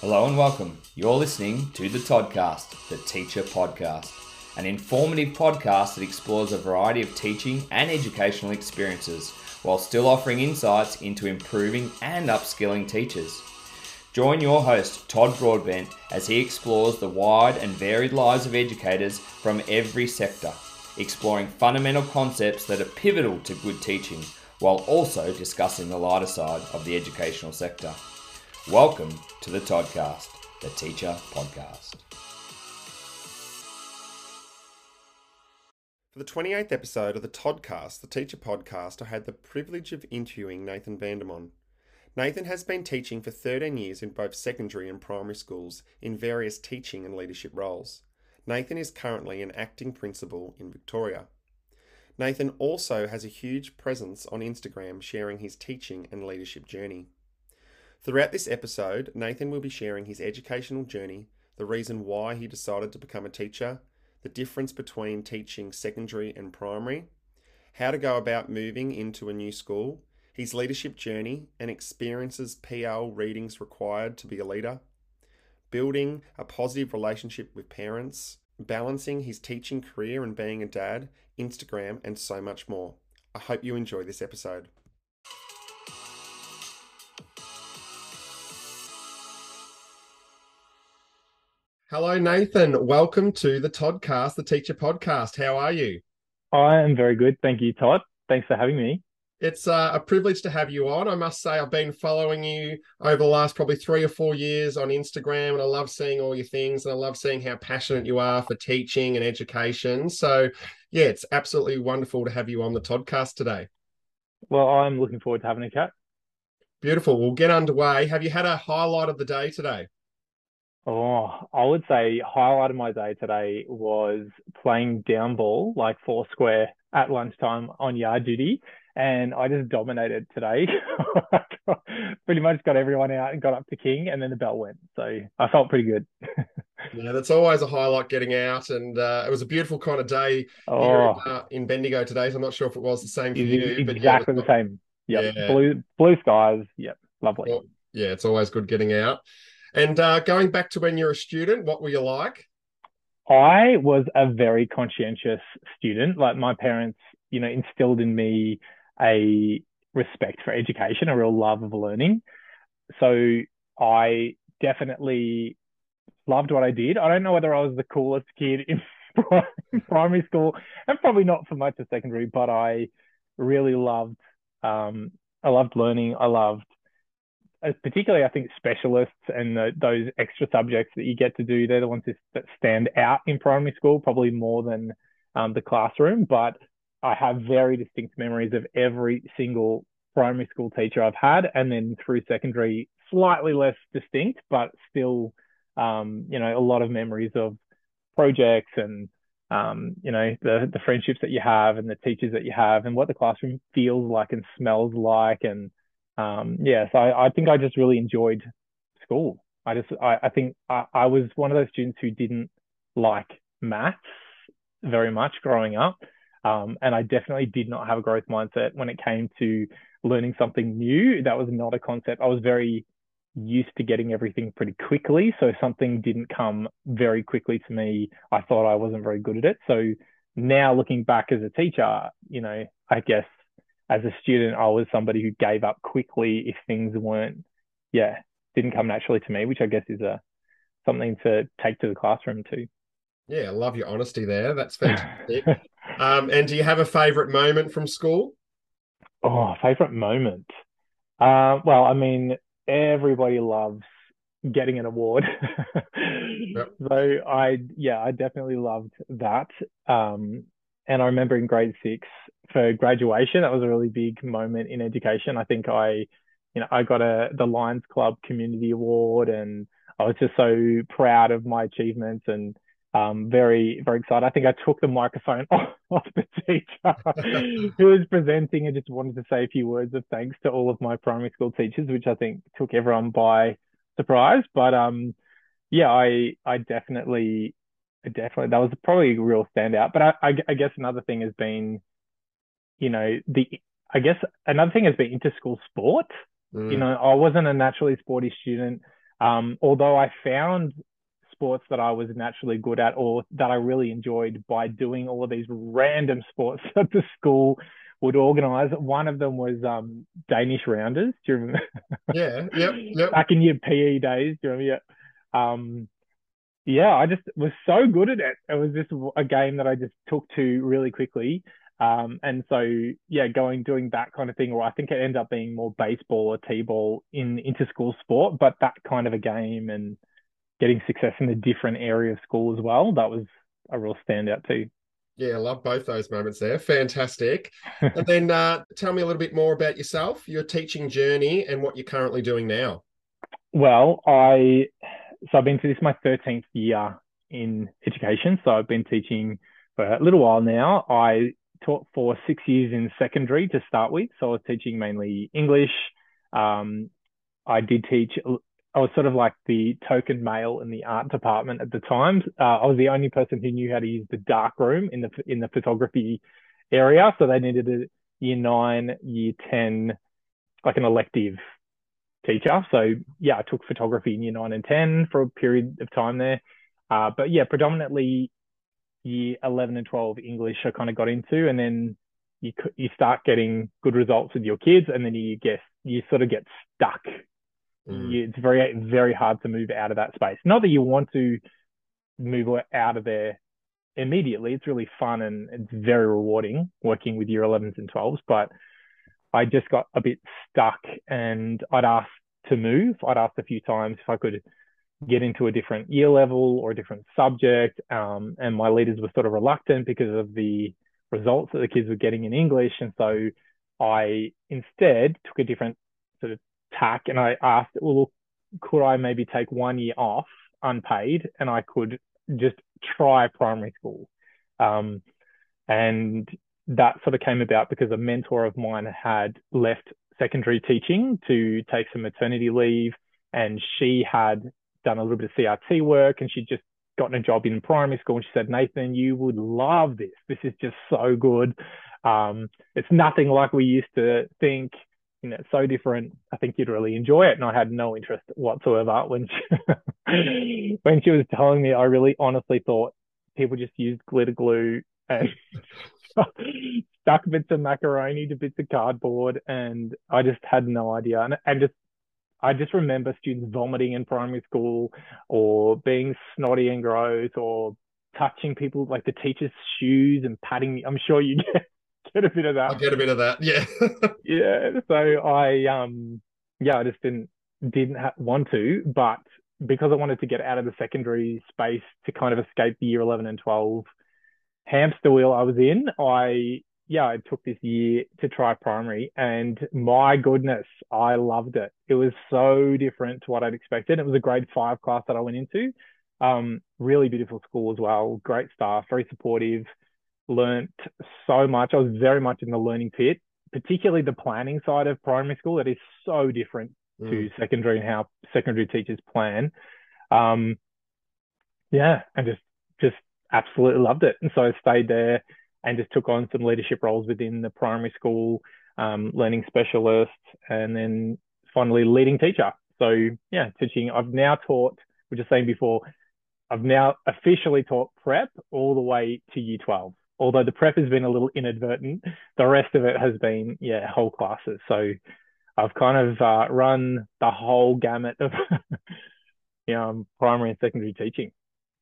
Hello and welcome. You're listening to the Toddcast, the Teacher Podcast, an informative podcast that explores a variety of teaching and educational experiences while still offering insights into improving and upskilling teachers. Join your host, Todd Broadbent, as he explores the wide and varied lives of educators from every sector, exploring fundamental concepts that are pivotal to good teaching while also discussing the lighter side of the educational sector. Welcome to the Toddcast, the Teacher Podcast. For the 28th episode of the Toddcast, the Teacher Podcast, I had the privilege of interviewing Nathan Vandermon. Nathan has been teaching for 13 years in both secondary and primary schools in various teaching and leadership roles. Nathan is currently an acting principal in Victoria. Nathan also has a huge presence on Instagram sharing his teaching and leadership journey. Throughout this episode, Nathan will be sharing his educational journey, the reason why he decided to become a teacher, the difference between teaching secondary and primary, how to go about moving into a new school, his leadership journey and experiences PL readings required to be a leader, building a positive relationship with parents, balancing his teaching career and being a dad, Instagram, and so much more. I hope you enjoy this episode. Hello, Nathan. Welcome to the Toddcast, the Teacher Podcast. How are you? I am very good. Thank you, Todd. Thanks for having me. It's uh, a privilege to have you on. I must say, I've been following you over the last probably three or four years on Instagram, and I love seeing all your things, and I love seeing how passionate you are for teaching and education. So, yeah, it's absolutely wonderful to have you on the Toddcast today. Well, I'm looking forward to having a chat. Beautiful. We'll get underway. Have you had a highlight of the day today? Oh, I would say highlight of my day today was playing down ball, like four square at lunchtime on yard duty and I just dominated today. pretty much got everyone out and got up to King, and then the bell went. So I felt pretty good. yeah, that's always a highlight getting out, and uh, it was a beautiful kind of day oh. here in, uh, in, Bendigo today. So I'm not sure if it was the same for you. Exactly yeah, the same. Yep. Yeah. Blue blue skies. Yep. Lovely. Well, yeah, it's always good getting out. And uh, going back to when you're a student, what were you like? I was a very conscientious student. Like my parents, you know, instilled in me a respect for education, a real love of learning. So I definitely loved what I did. I don't know whether I was the coolest kid in primary school and probably not for much of secondary, but I really loved um, I loved learning. I loved particularly I think specialists and the, those extra subjects that you get to do. They're the ones that stand out in primary school, probably more than um, the classroom. But I have very distinct memories of every single primary school teacher I've had, and then through secondary, slightly less distinct, but still, um, you know, a lot of memories of projects and um, you know the the friendships that you have and the teachers that you have and what the classroom feels like and smells like and um, yeah, so I, I think I just really enjoyed school. I just I, I think I, I was one of those students who didn't like maths very much growing up. Um, and I definitely did not have a growth mindset when it came to learning something new. That was not a concept. I was very used to getting everything pretty quickly. So something didn't come very quickly to me. I thought I wasn't very good at it. So now looking back as a teacher, you know, I guess as a student, I was somebody who gave up quickly if things weren't, yeah, didn't come naturally to me, which I guess is a something to take to the classroom too. Yeah, I love your honesty there. That's fantastic. um, and do you have a favorite moment from school? Oh, favorite moment. Uh, well, I mean, everybody loves getting an award. yep. So I, yeah, I definitely loved that. Um, and I remember in grade six for graduation, that was a really big moment in education. I think I, you know, I got a the Lions Club Community Award, and I was just so proud of my achievements and um, very, very excited. I think I took the microphone off, off the teacher who was presenting and just wanted to say a few words of thanks to all of my primary school teachers, which I think took everyone by surprise. But um, yeah, I, I definitely, definitely, that was probably a real standout. But I, I, I guess another thing has been, you know, the, I guess another thing has been inter-school sport. Mm. You know, I wasn't a naturally sporty student. Um, although I found sports that I was naturally good at or that I really enjoyed by doing all of these random sports that the school would organize. One of them was um, Danish rounders. Do you remember? Yeah, yep, yep. Back in your PE days, do you remember? Yeah. Um, yeah, I just was so good at it. It was just a game that I just took to really quickly. Um, and so yeah, going doing that kind of thing, or I think it ended up being more baseball or t-ball in inter-school sport, but that kind of a game and getting success in a different area of school as well, that was a real standout too. Yeah, I love both those moments there. Fantastic. and then uh, tell me a little bit more about yourself, your teaching journey, and what you're currently doing now. Well, I so I've been this my 13th year in education. So I've been teaching for a little while now. I taught for six years in secondary to start with. So I was teaching mainly English. Um, I did teach, I was sort of like the token male in the art department at the time. Uh, I was the only person who knew how to use the dark room in the, in the photography area. So they needed a year nine, year 10, like an elective teacher. So yeah, I took photography in year nine and 10 for a period of time there. Uh, but yeah, predominantly year 11 and 12 English I kind of got into, and then you you start getting good results with your kids, and then you get you sort of get stuck. Mm. You, it's very very hard to move out of that space. Not that you want to move out of there immediately. It's really fun and it's very rewarding working with year 11s and 12s, but I just got a bit stuck and I'd asked to move. I'd asked a few times if I could get into a different year level or a different subject. Um, and my leaders were sort of reluctant because of the results that the kids were getting in English. And so I instead took a different sort of tack and I asked, well, could I maybe take one year off unpaid and I could just try primary school? Um, and that sort of came about because a mentor of mine had left secondary teaching to take some maternity leave and she had done a little bit of CRT work and she'd just gotten a job in primary school. And she said, Nathan, you would love this. This is just so good. Um, it's nothing like we used to think. You know, it's so different. I think you'd really enjoy it. And I had no interest whatsoever when she, when she was telling me. I really honestly thought people just used glitter glue and stuck bits of macaroni to bits of cardboard, and I just had no idea. And, and just I just remember students vomiting in primary school or being snotty and gross or touching people like the teacher's shoes and patting. Me. I'm sure you get, get a bit of that. I get a bit of that. Yeah. yeah. So I, um, yeah, I just didn't, didn't ha- want to, but because I wanted to get out of the secondary space to kind of escape the year 11 and 12 hamster wheel I was in, I yeah, I took this year to try primary and my goodness, I loved it. It was so different to what I'd expected. It was a grade five class that I went into. Um, really beautiful school as well, great staff, very supportive, learnt so much. I was very much in the learning pit, particularly the planning side of primary school. That is so different mm. to secondary and how secondary teachers plan. Um, yeah, and just, just absolutely loved it. And so I stayed there and just took on some leadership roles within the primary school, um, learning specialist, and then finally leading teacher. So yeah, teaching. I've now taught, we were just saying before, I've now officially taught prep all the way to year 12. Although the prep has been a little inadvertent, the rest of it has been, yeah, whole classes. So I've kind of uh, run the whole gamut of you know, primary and secondary teaching.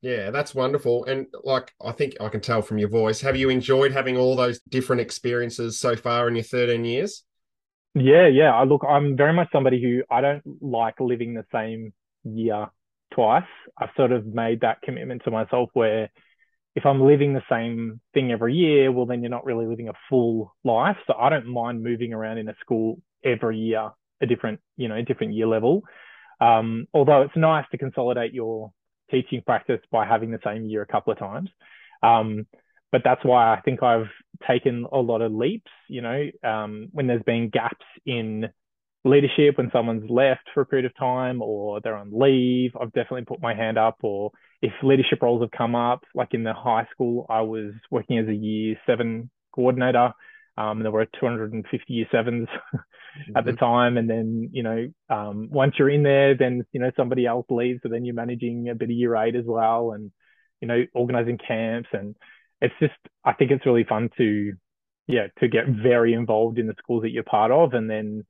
Yeah, that's wonderful. And like I think I can tell from your voice, have you enjoyed having all those different experiences so far in your 13 years? Yeah, yeah. I look, I'm very much somebody who I don't like living the same year twice. I've sort of made that commitment to myself where if I'm living the same thing every year, well, then you're not really living a full life. So I don't mind moving around in a school every year, a different, you know, a different year level. Um, although it's nice to consolidate your teaching practice by having the same year a couple of times. Um, but that's why I think I've taken a lot of leaps, you know, um, when there's been gaps in leadership, when someone's left for a period of time or they're on leave, I've definitely put my hand up. Or if leadership roles have come up, like in the high school, I was working as a year seven coordinator. Um, there were 250 year sevens at the mm-hmm. time. And then, you know, um, once you're in there, then, you know, somebody else leaves. So then you're managing a bit of year eight as well and, you know, organizing camps. And it's just, I think it's really fun to, yeah, to get very involved in the schools that you're part of. And then,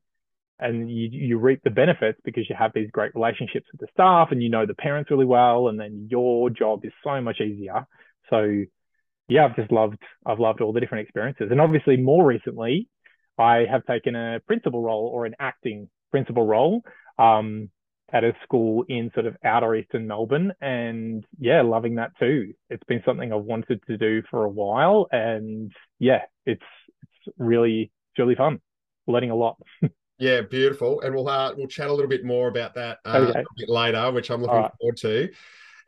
and you, you reap the benefits because you have these great relationships with the staff and you know the parents really well. And then your job is so much easier. So, yeah, I've just loved, I've loved all the different experiences. And obviously, more recently, I have taken a principal role or an acting principal role um, at a school in sort of outer eastern Melbourne. And yeah, loving that too. It's been something I've wanted to do for a while. And yeah, it's, it's really, it's really fun. Learning a lot. yeah, beautiful. And we'll, uh, we'll chat a little bit more about that uh, okay. a bit later, which I'm looking right. forward to.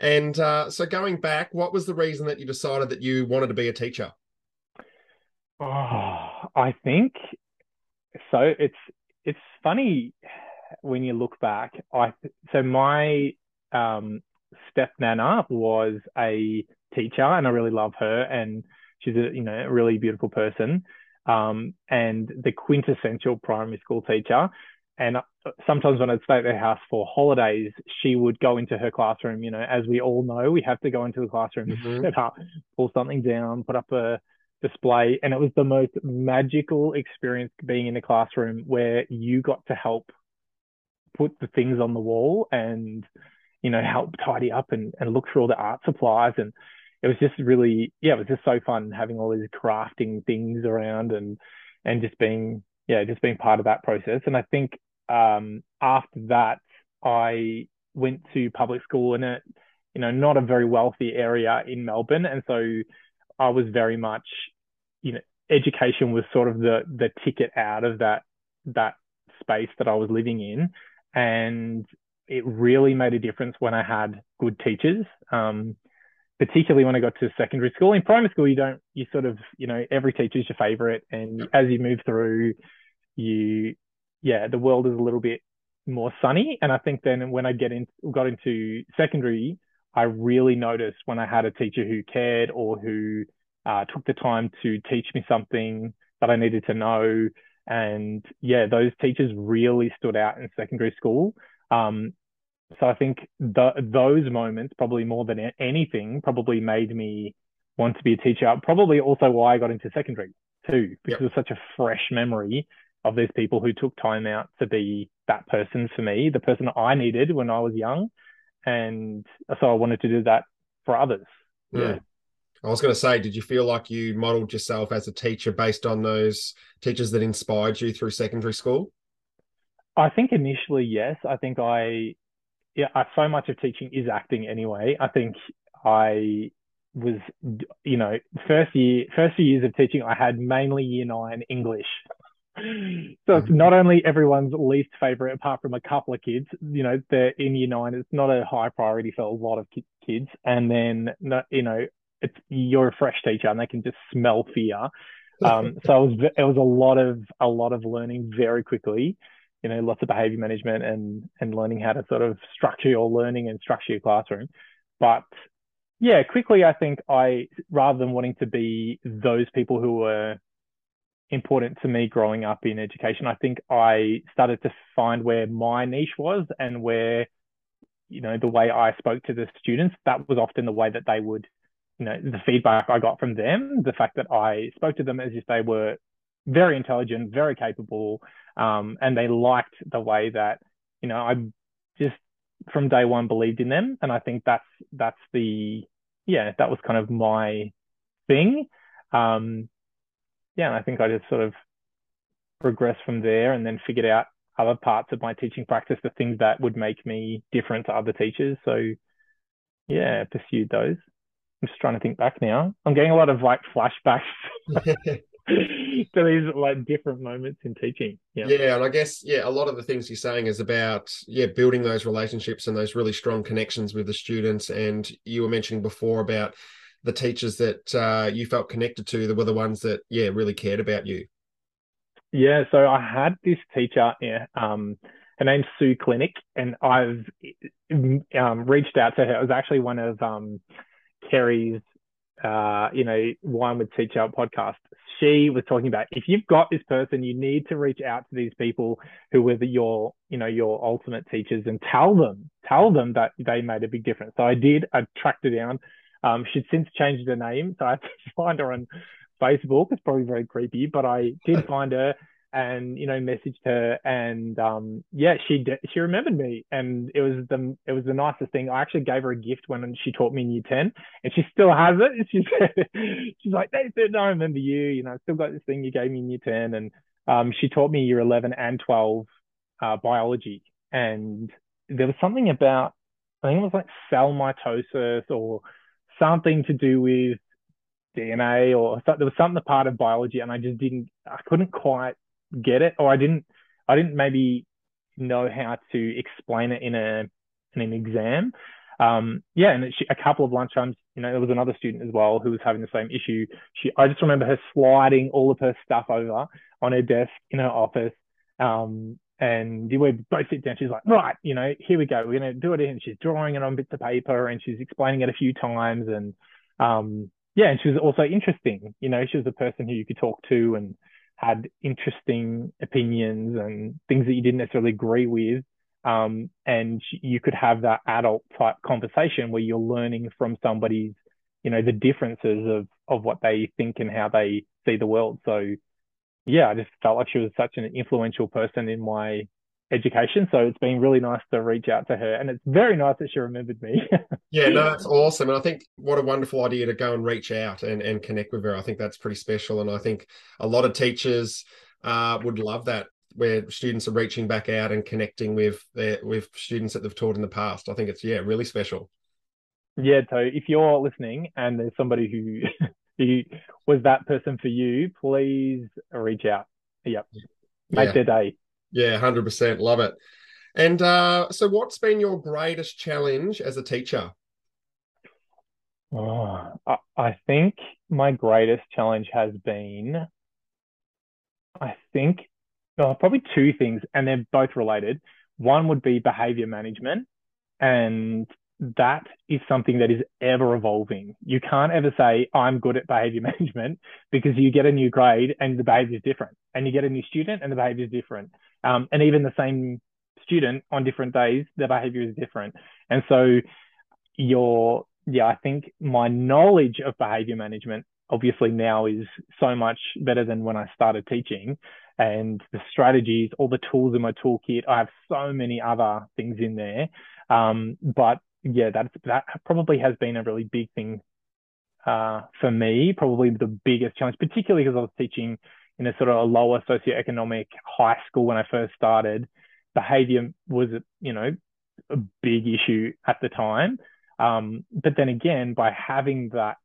And uh, so going back, what was the reason that you decided that you wanted to be a teacher? Oh, I think so. It's it's funny when you look back. I so my um, step nana was a teacher, and I really love her, and she's a you know a really beautiful person, um, and the quintessential primary school teacher. And sometimes when I'd stay at their house for holidays, she would go into her classroom. You know, as we all know, we have to go into the classroom, mm-hmm. set up, pull something down, put up a display. And it was the most magical experience being in a classroom where you got to help put the things on the wall and, you know, help tidy up and, and look through all the art supplies. And it was just really, yeah, it was just so fun having all these crafting things around and, and just being, yeah, just being part of that process. And I think um, after that, I went to public school in a, you know, not a very wealthy area in Melbourne, and so I was very much, you know, education was sort of the the ticket out of that that space that I was living in, and it really made a difference when I had good teachers. Um, particularly when I got to secondary school. In primary school, you don't, you sort of, you know, every teacher's your favorite. And as you move through, you yeah, the world is a little bit more sunny. And I think then when I get in, got into secondary, I really noticed when I had a teacher who cared or who uh, took the time to teach me something that I needed to know. And yeah, those teachers really stood out in secondary school. Um, so I think the, those moments, probably more than anything, probably made me want to be a teacher. Probably also why I got into secondary too, because yep. it was such a fresh memory of these people who took time out to be that person for me, the person I needed when I was young. And so I wanted to do that for others. Hmm. Yeah. I was going to say, did you feel like you modeled yourself as a teacher based on those teachers that inspired you through secondary school? I think initially, yes. I think I, yeah, I, so much of teaching is acting anyway. I think I was, you know, first year, first few years of teaching, I had mainly year nine English so it's not only everyone's least favorite, apart from a couple of kids. You know, they're in year nine. It's not a high priority for a lot of kids. And then, you know, it's you're a fresh teacher, and they can just smell fear. Um, so it was it was a lot of a lot of learning very quickly. You know, lots of behavior management and and learning how to sort of structure your learning and structure your classroom. But yeah, quickly, I think I rather than wanting to be those people who were important to me growing up in education. I think I started to find where my niche was and where, you know, the way I spoke to the students, that was often the way that they would, you know, the feedback I got from them, the fact that I spoke to them as if they were very intelligent, very capable, um, and they liked the way that, you know, I just from day one believed in them. And I think that's, that's the, yeah, that was kind of my thing. Um, yeah, and I think I just sort of progressed from there and then figured out other parts of my teaching practice, the things that would make me different to other teachers. So yeah, pursued those. I'm just trying to think back now. I'm getting a lot of like flashbacks to these like different moments in teaching. Yeah. Yeah. And I guess, yeah, a lot of the things you're saying is about, yeah, building those relationships and those really strong connections with the students. And you were mentioning before about the teachers that uh, you felt connected to that were the ones that yeah really cared about you yeah so i had this teacher yeah um her name's sue clinic and i've um, reached out to her it was actually one of um kerry's uh, you know, Wine with Teach Out podcast, she was talking about if you've got this person, you need to reach out to these people who were the, your, you know, your ultimate teachers and tell them, tell them that they made a big difference. So I did. I tracked her down. Um, she'd since changed her name, so I had to find her on Facebook. It's probably very creepy, but I did find her and you know messaged her and um yeah she she remembered me. And it was the it was the nicest thing. I actually gave her a gift when she taught me in year 10 and she still has it. She said she's like said no i remember you. You know i still got this thing you gave me in year 10 and um she taught me year 11 and 12 uh, biology. And there was something about i think it was like cell mitosis or something to do with DNA or there was something part of biology and I just didn't I couldn't quite get it, or I didn't I didn't maybe know how to explain it in a in an exam. Um, yeah, and she, a couple of lunchtimes, you know, there was another student as well who was having the same issue. She, I just remember her sliding all of her stuff over on her desk in her office. Um, and we both sit down. She's like, right, you know, here we go. We're going to do it. And she's drawing it on bits of paper and she's explaining it a few times. And, um, yeah, and she was also interesting. You know, she was a person who you could talk to and had interesting opinions and things that you didn't necessarily agree with. Um, and you could have that adult type conversation where you're learning from somebody's, you know, the differences of of what they think and how they see the world. So, yeah, I just felt like she was such an influential person in my education. So it's been really nice to reach out to her, and it's very nice that she remembered me. yeah, no, that's awesome, and I think what a wonderful idea to go and reach out and and connect with her. I think that's pretty special, and I think a lot of teachers uh, would love that. Where students are reaching back out and connecting with their with students that they've taught in the past, I think it's yeah really special. Yeah, so if you're listening and there's somebody who who was that person for you, please reach out. Yep, make yeah. their day. Yeah, 100%. Love it. And uh, so, what's been your greatest challenge as a teacher? Oh, I think my greatest challenge has been, I think, well, probably two things, and they're both related. One would be behavior management, and that is something that is ever evolving. You can't ever say, I'm good at behavior management because you get a new grade and the behavior is different. And you get a new student and the behavior is different. Um, and even the same student on different days, the behavior is different. And so your, yeah, I think my knowledge of behavior management obviously now is so much better than when I started teaching. And the strategies, all the tools in my toolkit, I have so many other things in there. Um, but yeah, that that probably has been a really big thing uh, for me. Probably the biggest challenge, particularly because I was teaching in a sort of a lower socioeconomic high school when I first started. Behavior was, you know, a big issue at the time. Um, but then again, by having that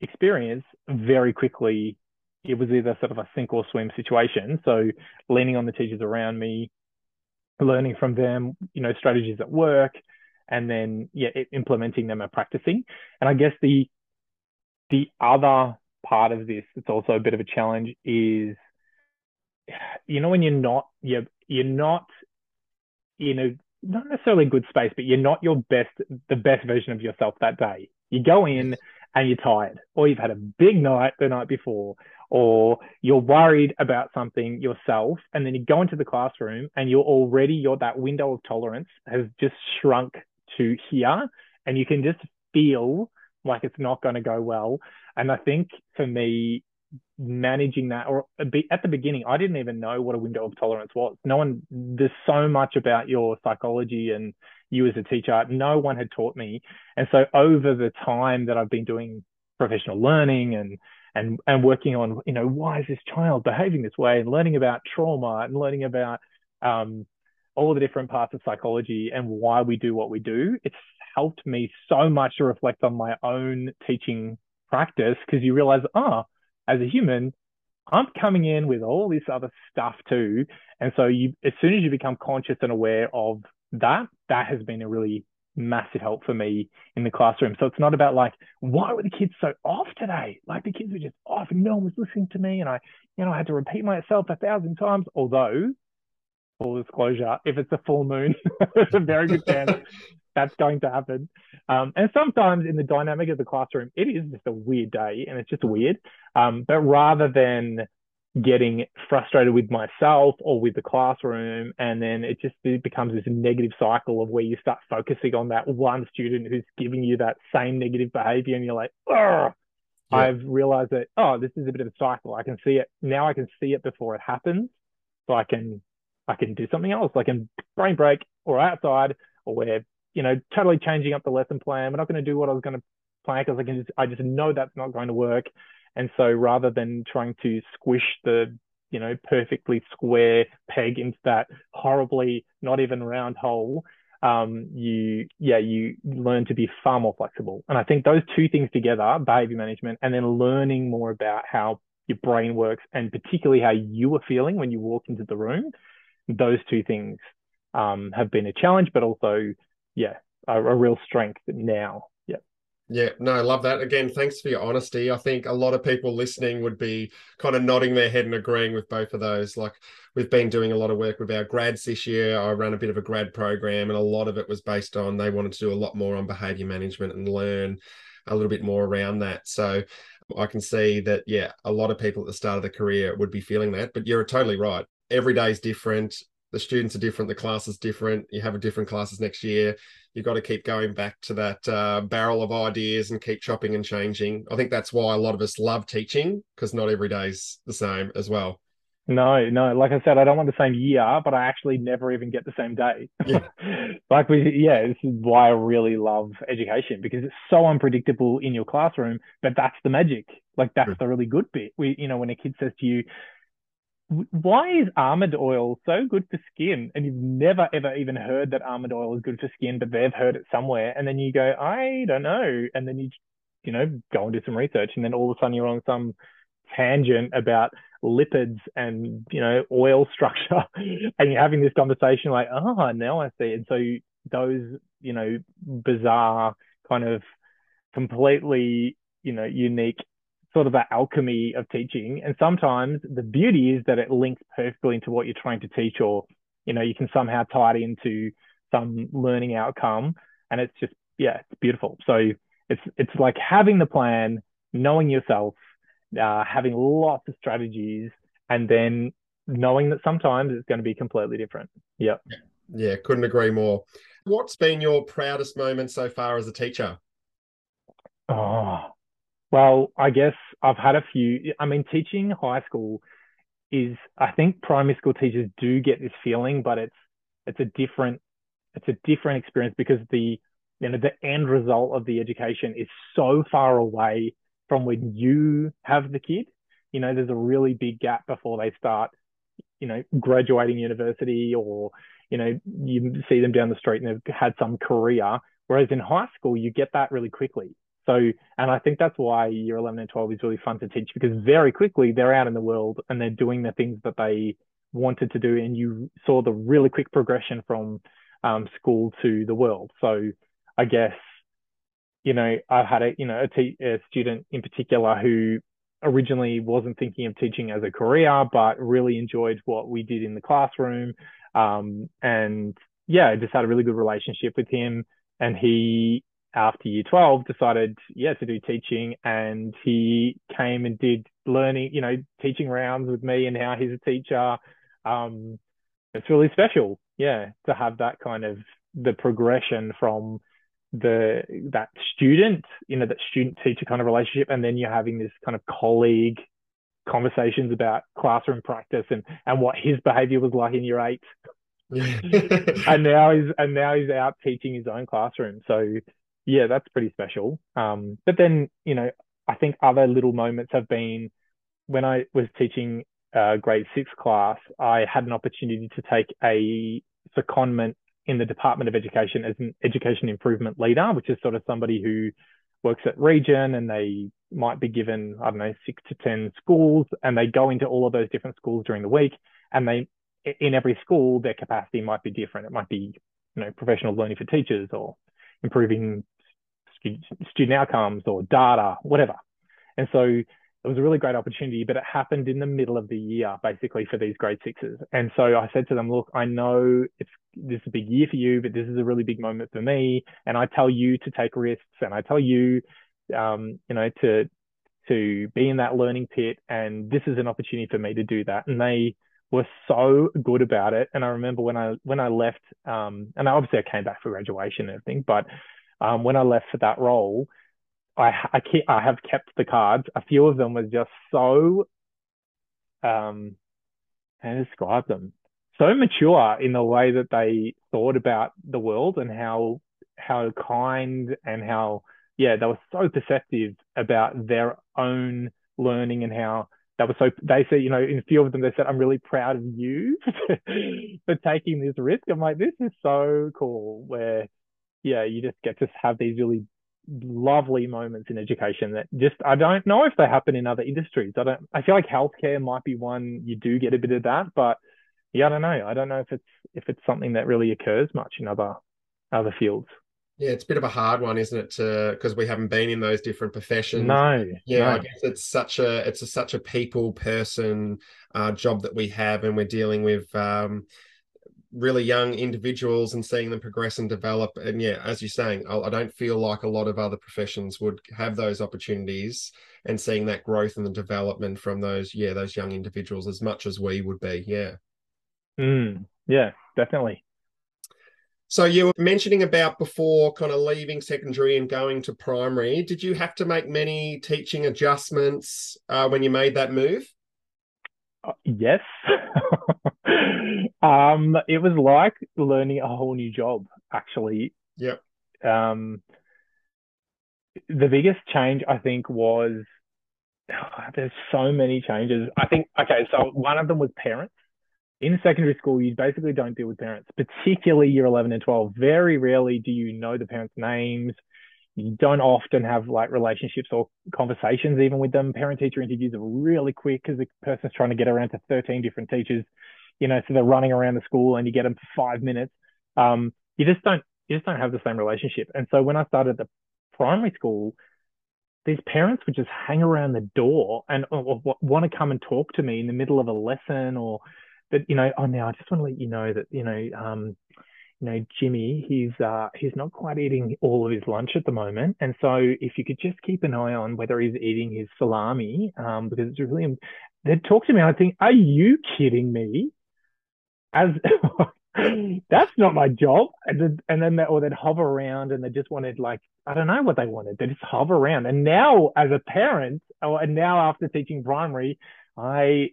experience, very quickly it was either sort of a sink or swim situation. So leaning on the teachers around me, learning from them, you know, strategies at work, and then yeah, implementing them and practicing. And I guess the the other part of this it's also a bit of a challenge is you know when you're not you're you're not in a not necessarily good space, but you're not your best the best version of yourself that day. You go in and you're tired, or you've had a big night the night before, or you're worried about something yourself, and then you go into the classroom and you're already your that window of tolerance has just shrunk to here and you can just feel like it's not going to go well. And I think for me, managing that or at the beginning, I didn't even know what a window of tolerance was. No one, there's so much about your psychology and you as a teacher, no one had taught me. And so over the time that I've been doing professional learning and and and working on, you know, why is this child behaving this way and learning about trauma and learning about um, all the different parts of psychology and why we do what we do. It's helped me so much to reflect on my own teaching practice because you realize, oh, as a human, I'm coming in with all this other stuff too. And so you as soon as you become conscious and aware of that, that has been a really massive help for me in the classroom. So it's not about like, why were the kids so off today? Like the kids were just off and no one was listening to me. And I, you know, I had to repeat myself a thousand times, although full disclosure, if it's a full moon, there's a very good chance that's going to happen. Um, and sometimes in the dynamic of the classroom, it is just a weird day and it's just weird. Um, but rather than getting frustrated with myself or with the classroom, and then it just it becomes this negative cycle of where you start focusing on that one student who's giving you that same negative behavior, and you're like, oh. Yeah. I've realized that oh, this is a bit of a cycle. I can see it now. I can see it before it happens, so I can I can do something else. I can brain break or outside, or we're you know totally changing up the lesson plan. We're not going to do what I was going to plan because I can just I just know that's not going to work. And so rather than trying to squish the you know perfectly square peg into that horribly not even round hole, um, you yeah you learn to be far more flexible. And I think those two things together, behavior management, and then learning more about how your brain works and particularly how you were feeling when you walked into the room those two things um, have been a challenge, but also, yeah, a, a real strength now. Yeah. Yeah, no, I love that. Again, thanks for your honesty. I think a lot of people listening would be kind of nodding their head and agreeing with both of those. Like we've been doing a lot of work with our grads this year. I ran a bit of a grad program, and a lot of it was based on they wanted to do a lot more on behavior management and learn a little bit more around that. So I can see that, yeah, a lot of people at the start of the career would be feeling that, but you're totally right every day is different. The students are different. The class is different. You have a different classes next year. You've got to keep going back to that uh, barrel of ideas and keep chopping and changing. I think that's why a lot of us love teaching because not every day's the same as well. No, no. Like I said, I don't want the same year, but I actually never even get the same day. Yeah. like we, yeah, this is why I really love education because it's so unpredictable in your classroom, but that's the magic. Like that's the really good bit. We, you know, when a kid says to you, why is almond oil so good for skin? And you've never ever even heard that almond oil is good for skin, but they've heard it somewhere. And then you go, I don't know. And then you, you know, go and do some research. And then all of a sudden you're on some tangent about lipids and, you know, oil structure. and you're having this conversation like, oh, now I see. And so those, you know, bizarre kind of completely, you know, unique sort of that alchemy of teaching. And sometimes the beauty is that it links perfectly into what you're trying to teach, or you know, you can somehow tie it into some learning outcome. And it's just, yeah, it's beautiful. So it's it's like having the plan, knowing yourself, uh, having lots of strategies, and then knowing that sometimes it's going to be completely different. Yep. Yeah. Yeah, couldn't agree more. What's been your proudest moment so far as a teacher? Oh, well, I guess I've had a few. I mean, teaching high school is, I think primary school teachers do get this feeling, but it's it's a different it's a different experience because the you know the end result of the education is so far away from when you have the kid. You know, there's a really big gap before they start, you know, graduating university or you know you see them down the street and they've had some career. Whereas in high school, you get that really quickly. So, and I think that's why year 11 and 12 is really fun to teach because very quickly they're out in the world and they're doing the things that they wanted to do. And you saw the really quick progression from um, school to the world. So I guess, you know, I've had a, you know, a, student in particular who originally wasn't thinking of teaching as a career, but really enjoyed what we did in the classroom. Um, and yeah, I just had a really good relationship with him. And he after year 12 decided yeah to do teaching and he came and did learning you know teaching rounds with me and how he's a teacher. Um it's really special yeah to have that kind of the progression from the that student you know that student teacher kind of relationship and then you're having this kind of colleague conversations about classroom practice and and what his behavior was like in year eight. And now he's and now he's out teaching his own classroom. So yeah, that's pretty special. Um, but then, you know, I think other little moments have been when I was teaching uh, grade six class, I had an opportunity to take a secondment in the Department of Education as an education improvement leader, which is sort of somebody who works at region and they might be given, I don't know, six to 10 schools and they go into all of those different schools during the week. And they, in every school, their capacity might be different. It might be, you know, professional learning for teachers or improving student outcomes or data, whatever. And so it was a really great opportunity, but it happened in the middle of the year, basically for these grade sixes. And so I said to them, look, I know it's this is a big year for you, but this is a really big moment for me. And I tell you to take risks, and I tell you, um, you know, to to be in that learning pit, and this is an opportunity for me to do that. And they were so good about it. And I remember when I when I left, um, and obviously I came back for graduation and everything, but um, when I left for that role I I, I have kept the cards. A few of them were just so um how to describe them so mature in the way that they thought about the world and how how kind and how yeah they were so perceptive about their own learning and how that was so they said you know in a few of them they said i'm really proud of you for taking this risk i'm like this is so cool where yeah you just get to have these really lovely moments in education that just I don't know if they happen in other industries. I don't I feel like healthcare might be one you do get a bit of that, but yeah, I don't know. I don't know if it's if it's something that really occurs much in other other fields. Yeah, it's a bit of a hard one, isn't it? To because we haven't been in those different professions. No. Yeah, no. I guess it's such a it's a, such a people person uh, job that we have, and we're dealing with um, really young individuals and seeing them progress and develop. And yeah, as you're saying, I, I, don't feel like a lot of other professions would have those opportunities and seeing that growth and the development from those, yeah, those young individuals as much as we would be. Yeah. Mm, yeah, definitely. So you were mentioning about before kind of leaving secondary and going to primary. Did you have to make many teaching adjustments uh, when you made that move? Uh, yes. um, it was like learning a whole new job, actually. Yep. Um, the biggest change I think was oh, there's so many changes. I think okay, so one of them was parents. In secondary school, you basically don't deal with parents, particularly year 11 and 12. Very rarely do you know the parents' names you don't often have like relationships or conversations even with them. Parent teacher interviews are really quick because the person's trying to get around to 13 different teachers, you know, so they're running around the school and you get them for five minutes. Um, you just don't, you just don't have the same relationship. And so when I started the primary school, these parents would just hang around the door and or, want to come and talk to me in the middle of a lesson or that, you know, oh, now I just want to let you know that, you know, um, you know, Jimmy, he's uh, he's not quite eating all of his lunch at the moment, and so if you could just keep an eye on whether he's eating his salami, um, because it's really they'd talk to me. I think, are you kidding me? As that's not my job. And then, and then they, or they'd hover around and they just wanted like I don't know what they wanted. They just hover around. And now as a parent, or and now after teaching primary, I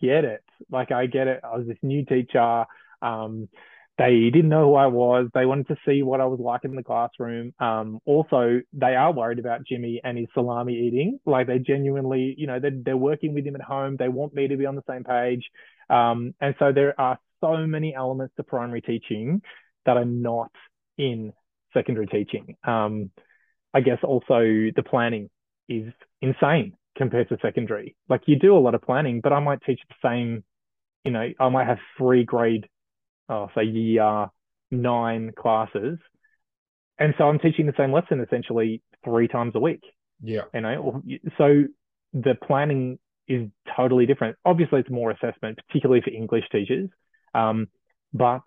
get it. Like I get it. I was this new teacher. Um, they didn't know who I was. They wanted to see what I was like in the classroom. Um, also, they are worried about Jimmy and his salami eating. Like they genuinely, you know, they're, they're working with him at home. They want me to be on the same page. Um, and so there are so many elements to primary teaching that are not in secondary teaching. Um, I guess also the planning is insane compared to secondary. Like you do a lot of planning, but I might teach the same, you know, I might have three grade oh, say year nine classes. And so I'm teaching the same lesson essentially three times a week. Yeah. You know, so the planning is totally different. Obviously, it's more assessment, particularly for English teachers. Um, but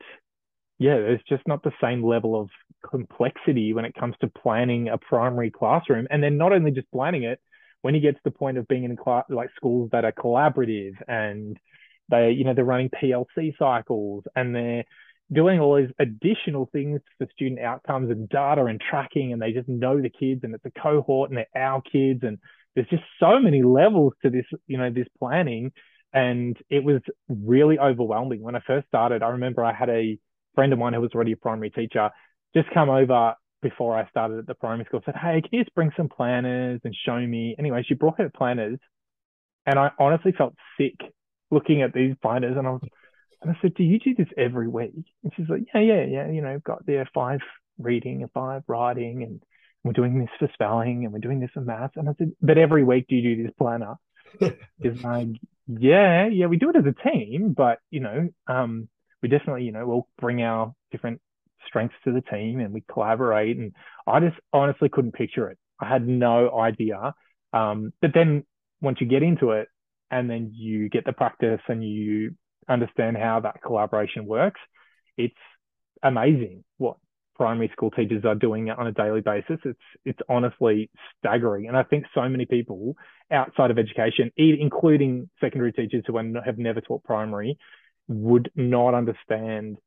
yeah, there's just not the same level of complexity when it comes to planning a primary classroom. And then not only just planning it, when you get to the point of being in class, like schools that are collaborative and they, you know, they're running PLC cycles and they're doing all these additional things for student outcomes and data and tracking, and they just know the kids and it's a cohort and they're our kids. And there's just so many levels to this, you know, this planning. And it was really overwhelming. When I first started, I remember I had a friend of mine who was already a primary teacher just come over before I started at the primary school, said, Hey, can you just bring some planners and show me? Anyway, she brought her planners. And I honestly felt sick looking at these binders, and I was, and I said, "Do you do this every week?" And she's like, "Yeah, yeah, yeah. You know, got there five reading and five writing, and we're doing this for spelling, and we're doing this for math." And I said, "But every week, do you do this planner?" Is like, "Yeah, yeah, we do it as a team, but you know, um, we definitely, you know, we'll bring our different strengths to the team, and we collaborate." And I just honestly couldn't picture it. I had no idea. Um, but then once you get into it and then you get the practice and you understand how that collaboration works, it's amazing what primary school teachers are doing on a daily basis. It's it's honestly staggering, and I think so many people outside of education, including secondary teachers who have never taught primary, would not understand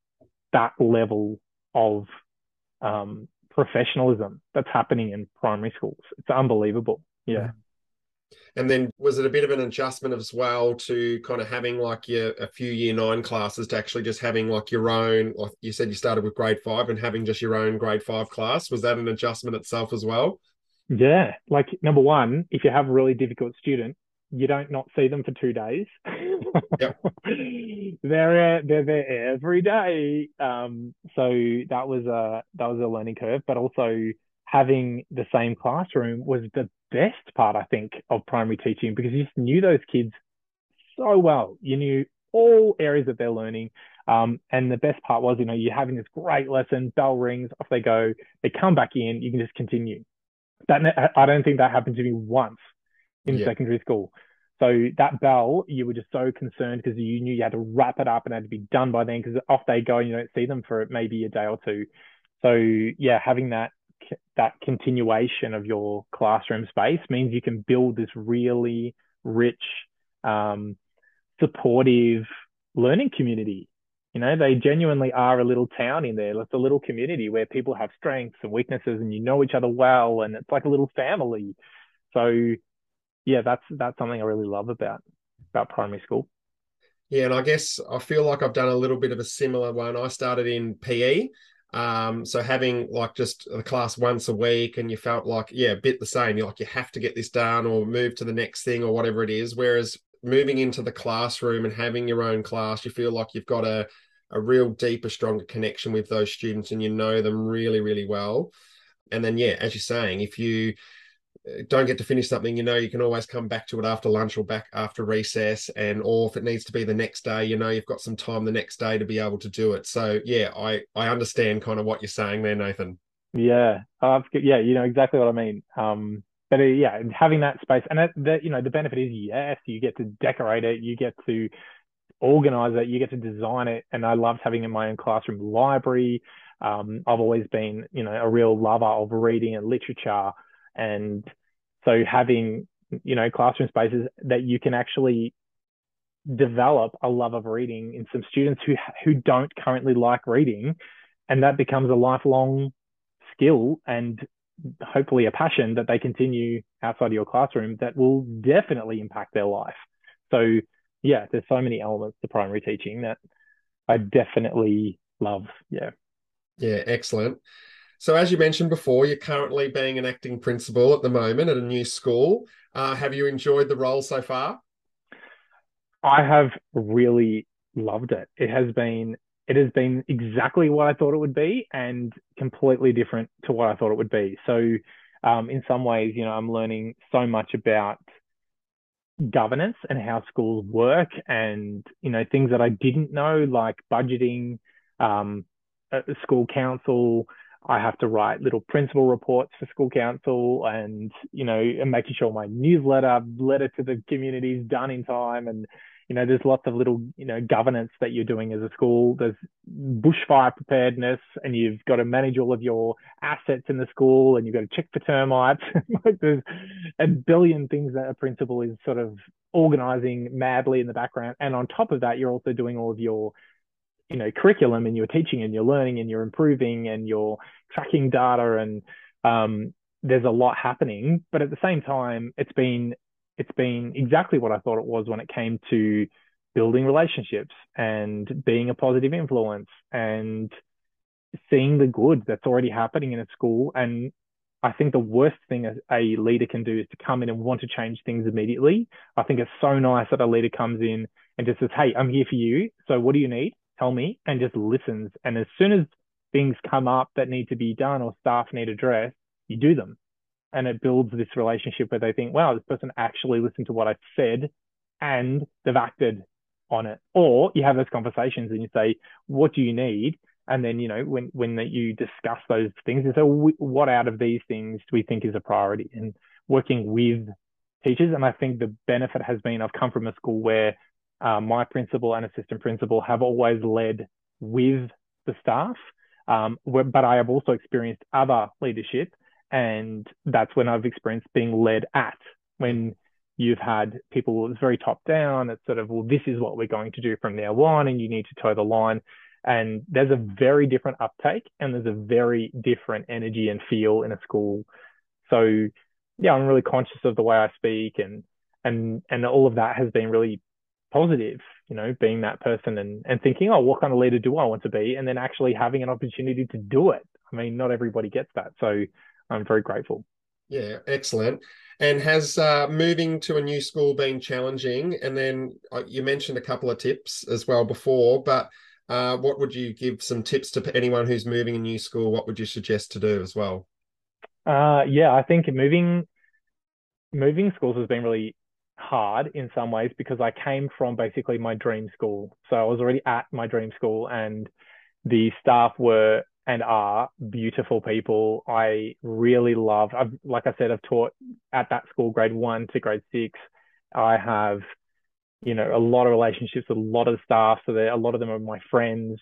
that level of um, professionalism that's happening in primary schools. It's unbelievable. Yeah. And then was it a bit of an adjustment as well to kind of having like your a few year nine classes to actually just having like your own, like you said you started with grade five and having just your own grade five class. Was that an adjustment itself as well? Yeah. Like number one, if you have a really difficult student, you don't not see them for two days. Yep. they're they're there every day. Um, so that was a that was a learning curve, but also having the same classroom was the best part, I think, of primary teaching because you just knew those kids so well. You knew all areas of their learning. Um, and the best part was, you know, you're having this great lesson, bell rings, off they go, they come back in, you can just continue. That I don't think that happened to me once in yeah. secondary school. So that bell, you were just so concerned because you knew you had to wrap it up and it had to be done by then because off they go and you don't see them for maybe a day or two. So yeah, having that that continuation of your classroom space means you can build this really rich, um, supportive learning community. You know, they genuinely are a little town in there. It's a little community where people have strengths and weaknesses and you know each other well and it's like a little family. So yeah, that's that's something I really love about about primary school. Yeah, and I guess I feel like I've done a little bit of a similar one. I started in PE um, so having like just a class once a week and you felt like, yeah, a bit the same. You're like, you have to get this done or move to the next thing or whatever it is. Whereas moving into the classroom and having your own class, you feel like you've got a, a real deeper, stronger connection with those students and you know them really, really well. And then, yeah, as you're saying, if you don't get to finish something, you know, you can always come back to it after lunch or back after recess. And or if it needs to be the next day, you know, you've got some time the next day to be able to do it. So yeah, I I understand kind of what you're saying there, Nathan. Yeah, uh, yeah, you know exactly what I mean. Um, but uh, yeah, having that space and that, that you know the benefit is yes, you get to decorate it, you get to organize it, you get to design it, and I loved having in my own classroom library. Um, I've always been, you know, a real lover of reading and literature. And so having, you know, classroom spaces that you can actually develop a love of reading in some students who who don't currently like reading and that becomes a lifelong skill and hopefully a passion that they continue outside of your classroom that will definitely impact their life. So yeah there's so many elements to primary teaching that i definitely love. Yeah. Yeah excellent so, as you mentioned before, you're currently being an acting principal at the moment at a new school. Uh, have you enjoyed the role so far? I have really loved it. It has been it has been exactly what I thought it would be, and completely different to what I thought it would be. So, um, in some ways, you know, I'm learning so much about governance and how schools work, and you know, things that I didn't know, like budgeting, um, school council, I have to write little principal reports for school council and, you know, and making sure my newsletter, letter to the community is done in time. And, you know, there's lots of little, you know, governance that you're doing as a school. There's bushfire preparedness and you've got to manage all of your assets in the school and you've got to check for termites. like there's a billion things that a principal is sort of organizing madly in the background. And on top of that, you're also doing all of your you know curriculum and you're teaching and you're learning and you're improving and you're tracking data and um, there's a lot happening but at the same time it's been it's been exactly what i thought it was when it came to building relationships and being a positive influence and seeing the good that's already happening in a school and I think the worst thing a leader can do is to come in and want to change things immediately. I think it's so nice that a leader comes in and just says, Hey, I'm here for you. So what do you need? Tell me and just listens. And as soon as things come up that need to be done or staff need addressed, you do them. And it builds this relationship where they think, wow, this person actually listened to what I said and they've acted on it. Or you have those conversations and you say, what do you need? And then, you know, when, when you discuss those things, you say, what out of these things do we think is a priority? And working with teachers. And I think the benefit has been I've come from a school where uh, my principal and assistant principal have always led with the staff. Um, but I have also experienced other leadership, and that's when I've experienced being led at when you've had people it's very top down. It's sort of well, this is what we're going to do from now on, and you need to toe the line. And there's a very different uptake, and there's a very different energy and feel in a school. So yeah, I'm really conscious of the way I speak, and and and all of that has been really positive, you know, being that person and, and thinking, oh, what kind of leader do I want to be? And then actually having an opportunity to do it. I mean, not everybody gets that. So I'm very grateful. Yeah, excellent. And has uh, moving to a new school been challenging? And then uh, you mentioned a couple of tips as well before, but uh, what would you give some tips to anyone who's moving a new school? What would you suggest to do as well? Uh, yeah, I think moving moving schools has been really hard in some ways because I came from basically my dream school. So I was already at my dream school and the staff were and are beautiful people. I really love, I've, like I said, I've taught at that school grade one to grade six. I have, you know, a lot of relationships with a lot of the staff. So a lot of them are my friends.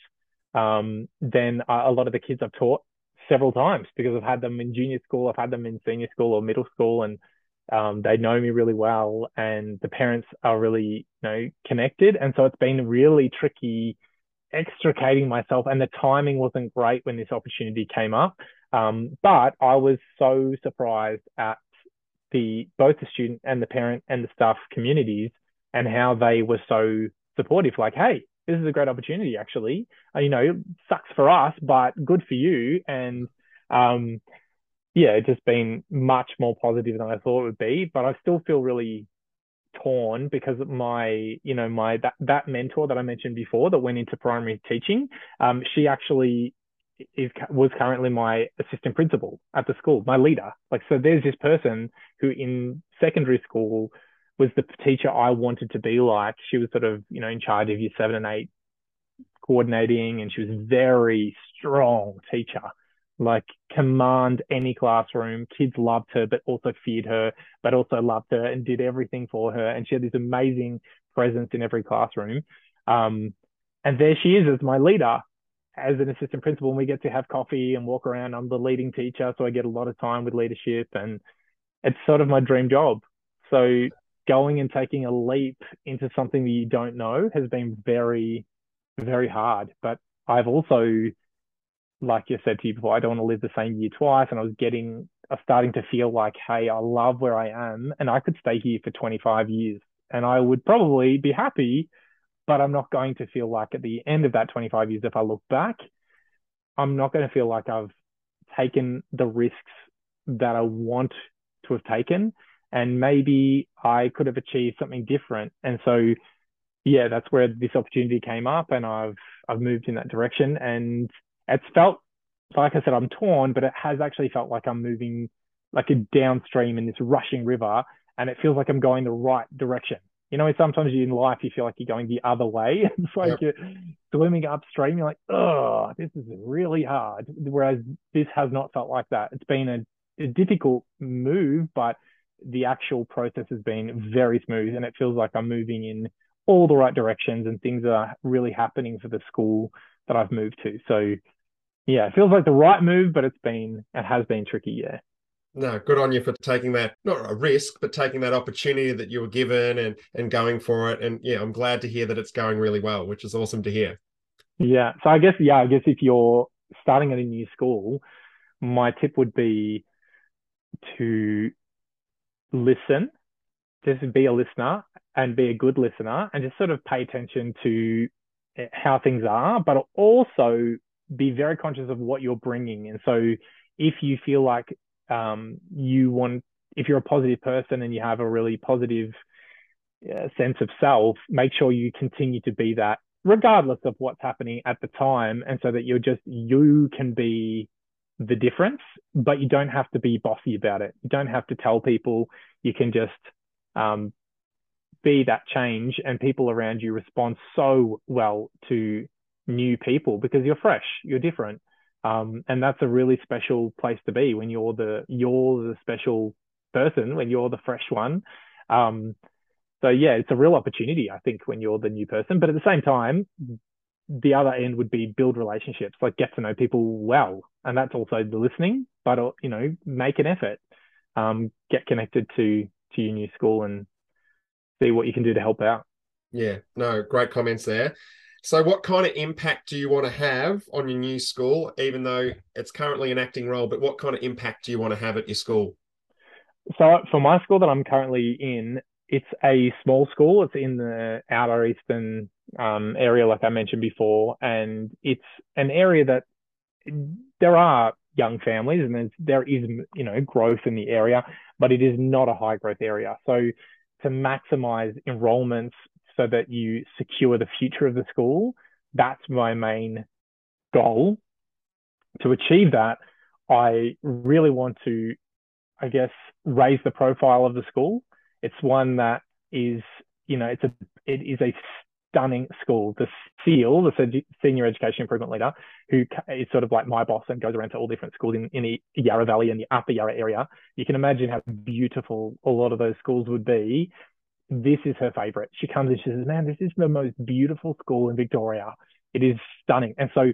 Um, then a lot of the kids I've taught several times because I've had them in junior school, I've had them in senior school or middle school, and um, they know me really well, and the parents are really, you know, connected. And so it's been really tricky extricating myself, and the timing wasn't great when this opportunity came up. Um, but I was so surprised at the both the student and the parent and the staff communities and how they were so supportive. Like, hey, this is a great opportunity. Actually, uh, you know, sucks for us, but good for you. And um, yeah, it's just been much more positive than I thought it would be. But I still feel really torn because my, you know, my that that mentor that I mentioned before that went into primary teaching, um, she actually is was currently my assistant principal at the school, my leader. Like, so there's this person who in secondary school was the teacher I wanted to be like. She was sort of, you know, in charge of year seven and eight coordinating, and she was very strong teacher like command any classroom. Kids loved her, but also feared her, but also loved her and did everything for her. And she had this amazing presence in every classroom. Um, and there she is as my leader, as an assistant principal. And we get to have coffee and walk around. I'm the leading teacher, so I get a lot of time with leadership, and it's sort of my dream job. So going and taking a leap into something that you don't know has been very, very hard. But I've also like you said to you before, I don't want to live the same year twice. And I was getting, I was starting to feel like, hey, I love where I am and I could stay here for 25 years and I would probably be happy, but I'm not going to feel like at the end of that 25 years, if I look back, I'm not going to feel like I've taken the risks that I want to have taken. And maybe I could have achieved something different. And so, yeah, that's where this opportunity came up and I've, I've moved in that direction. And it's felt like I said, I'm torn, but it has actually felt like I'm moving like a downstream in this rushing river, and it feels like I'm going the right direction. You know, sometimes in life you feel like you're going the other way. It's like yep. you're swimming upstream. You're like, oh, this is really hard. Whereas this has not felt like that. It's been a, a difficult move, but the actual process has been very smooth, and it feels like I'm moving in all the right directions, and things are really happening for the school that I've moved to. So yeah, it feels like the right move, but it's been it has been tricky. Yeah. No, good on you for taking that not a risk, but taking that opportunity that you were given and and going for it. And yeah, I'm glad to hear that it's going really well, which is awesome to hear. Yeah. So I guess yeah, I guess if you're starting at a new school, my tip would be to listen, just be a listener and be a good listener and just sort of pay attention to eh, how things are, but also be very conscious of what you're bringing. And so if you feel like um, you want, if you're a positive person and you have a really positive uh, sense of self, make sure you continue to be that regardless of what's happening at the time. And so that you're just, you can be the difference, but you don't have to be bossy about it. You don't have to tell people. You can just um, be that change, and people around you respond so well to new people because you're fresh, you're different. Um, and that's a really special place to be when you're the you're the special person, when you're the fresh one, Um, so yeah, it's a real opportunity, I think, when you're the new person. But at the same time, the other end would be build relationships, like get to know people well, and that's also the listening. But uh, you know, make an effort, um, get connected to to your new school, and see what you can do to help out. Yeah, no, great comments there. So, what kind of impact do you want to have on your new school, even though it's currently an acting role? But what kind of impact do you want to have at your school? So, for my school that I'm currently in, it's a small school. It's in the outer eastern um, area, like I mentioned before, and it's an area that there are young families and there is you know growth in the area, but it is not a high growth area. So to maximize enrollments so that you secure the future of the school, that's my main goal. To achieve that, I really want to, I guess, raise the profile of the school it's one that is, you know, it's a it is a stunning school. The SEIL, the Senior Education Improvement Leader, who is sort of like my boss and goes around to all different schools in, in the Yarra Valley and the Upper Yarra area. You can imagine how beautiful a lot of those schools would be. This is her favorite. She comes and she says, Man, this is the most beautiful school in Victoria. It is stunning. And so,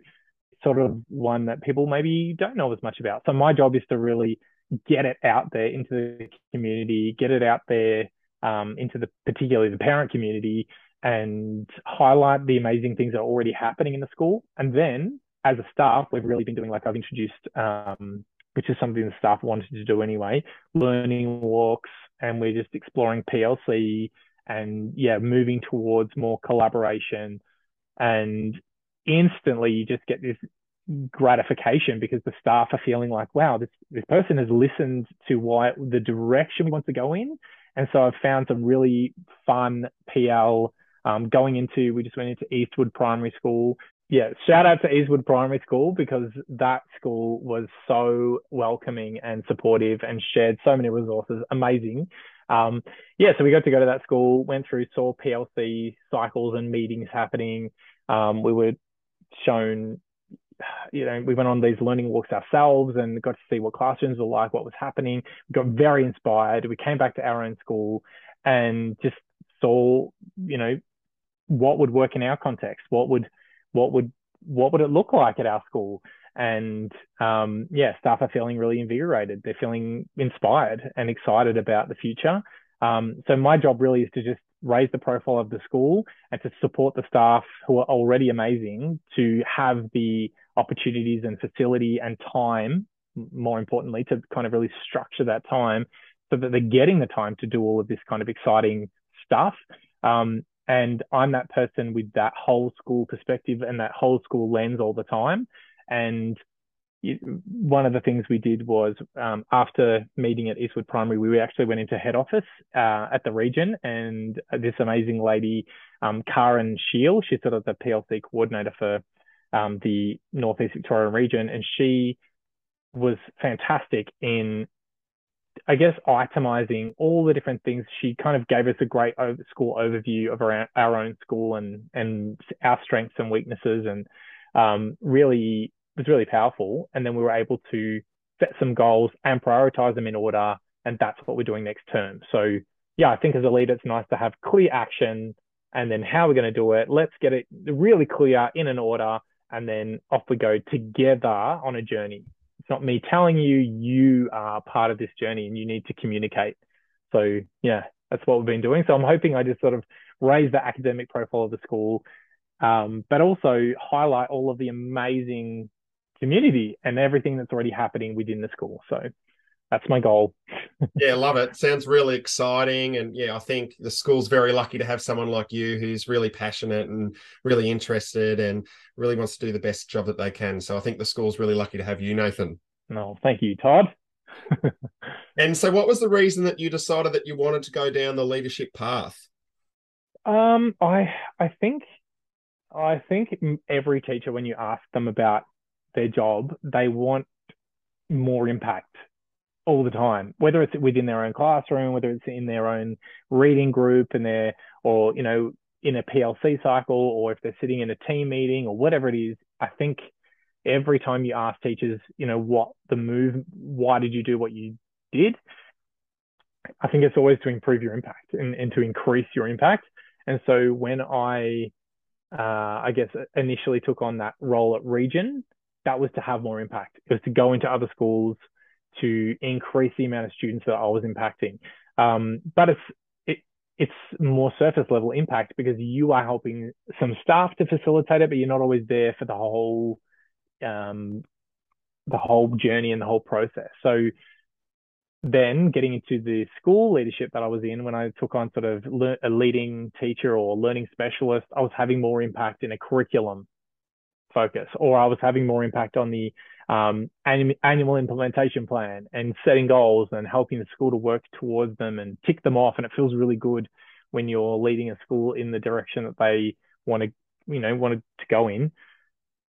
sort of one that people maybe don't know as much about. So, my job is to really get it out there into the community, get it out there um, into the particularly the parent community, and highlight the amazing things that are already happening in the school. And then, as a staff, we've really been doing like I've introduced, um, which is something the staff wanted to do anyway, learning walks, and we're just exploring PLC and yeah, moving towards more collaboration. And instantly, you just get this gratification because the staff are feeling like, wow, this, this person has listened to why the direction we want to go in. And so I've found some really fun PL um, going into, we just went into Eastwood Primary School. Yeah, shout out to Eastwood Primary School because that school was so welcoming and supportive and shared so many resources. Amazing. Um, yeah, so we got to go to that school, went through, saw PLC cycles and meetings happening. Um, we were shown you know, we went on these learning walks ourselves and got to see what classrooms were like, what was happening. We got very inspired. We came back to our own school and just saw, you know, what would work in our context. What would, what would, what would it look like at our school? And um, yeah, staff are feeling really invigorated. They're feeling inspired and excited about the future. Um, so my job really is to just raise the profile of the school and to support the staff who are already amazing to have the opportunities and facility and time, more importantly, to kind of really structure that time so that they're getting the time to do all of this kind of exciting stuff. Um, and I'm that person with that whole school perspective and that whole school lens all the time. And one of the things we did was um, after meeting at Eastwood Primary, we actually went into head office uh, at the region, and this amazing lady, um, Karen Shield, she's sort of the PLC coordinator for um, the Northeast Victorian region, and she was fantastic in, I guess, itemizing all the different things. She kind of gave us a great over, school overview of our, our own school and and our strengths and weaknesses, and um, really was really powerful. And then we were able to set some goals and prioritize them in order, and that's what we're doing next term. So yeah, I think as a leader, it's nice to have clear action and then how we're going to do it. Let's get it really clear in an order and then off we go together on a journey. It's not me telling you you are part of this journey and you need to communicate. So yeah, that's what we've been doing. So I'm hoping I just sort of raise the academic profile of the school, um, but also highlight all of the amazing community and everything that's already happening within the school. So that's my goal. yeah, love it. Sounds really exciting. And yeah, I think the school's very lucky to have someone like you who's really passionate and really interested and really wants to do the best job that they can. So I think the school's really lucky to have you, Nathan. No, thank you, Todd. and so what was the reason that you decided that you wanted to go down the leadership path? Um, I I think I think every teacher when you ask them about their job, they want more impact all the time, whether it's within their own classroom, whether it's in their own reading group and their, or, you know, in a PLC cycle, or if they're sitting in a team meeting or whatever it is, I think every time you ask teachers, you know, what the move, why did you do what you did? I think it's always to improve your impact and, and to increase your impact. And so when I, uh, I guess, initially took on that role at Region, that was to have more impact. It was to go into other schools to increase the amount of students that I was impacting. Um, but it's it, it's more surface level impact because you are helping some staff to facilitate it, but you're not always there for the whole um, the whole journey and the whole process. So then getting into the school leadership that I was in when I took on sort of le- a leading teacher or learning specialist, I was having more impact in a curriculum focus, or I was having more impact on the um, annual implementation plan and setting goals and helping the school to work towards them and tick them off. And it feels really good when you're leading a school in the direction that they want to, you know, wanted to go in.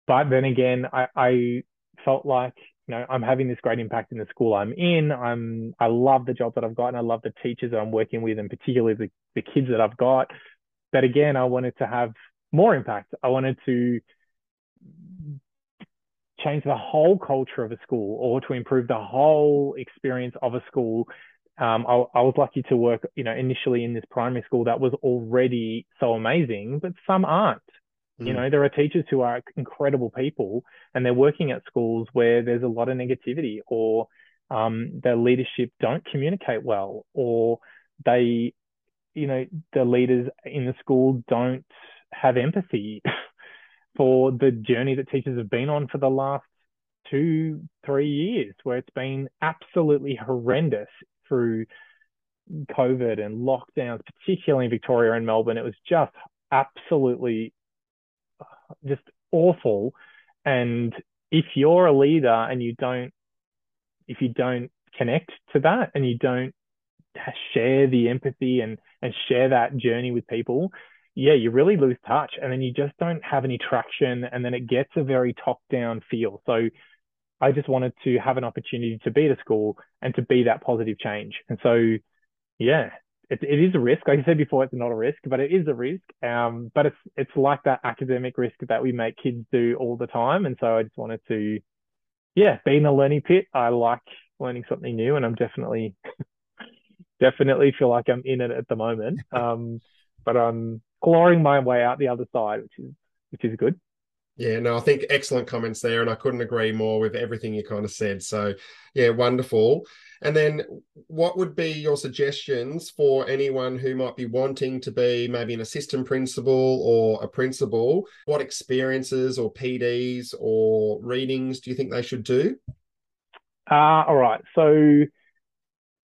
But then again, I, I felt like you know, I'm having this great impact in the school I'm in. I'm I love the job that I've got and I love the teachers that I'm working with and particularly the, the kids that I've got. But again, I wanted to have more impact. I wanted to change the whole culture of a school or to improve the whole experience of a school. Um, I, I was lucky to work, you know, initially in this primary school that was already so amazing, but some aren't. Mm. You know, there are teachers who are incredible people and they're working at schools where there's a lot of negativity or um, their leadership don't communicate well or they, you know, the leaders in the school don't have empathy for the journey that teachers have been on for the last two, three years, where it's been absolutely horrendous through COVID and lockdowns, particularly in Victoria and Melbourne. It was just absolutely uh, just awful. And if you're a leader and you don't, if you don't connect to that and you don't share the empathy and and share that journey with people, yeah, you really lose touch, and then you just don't have any traction, and then it gets a very top down feel. So. I just wanted to have an opportunity to be at a school and to be that positive change. And so, yeah, it, it is a risk. Like I said before, it's not a risk, but it is a risk. Um, but it's it's like that academic risk that we make kids do all the time. And so I just wanted to, yeah, be in a learning pit. I like learning something new, and I'm definitely definitely feel like I'm in it at the moment. Um, but I'm clawing my way out the other side, which is which is good. Yeah, no, I think excellent comments there, and I couldn't agree more with everything you kind of said. So, yeah, wonderful. And then, what would be your suggestions for anyone who might be wanting to be maybe an assistant principal or a principal? What experiences or PDs or readings do you think they should do? Uh, all right. So,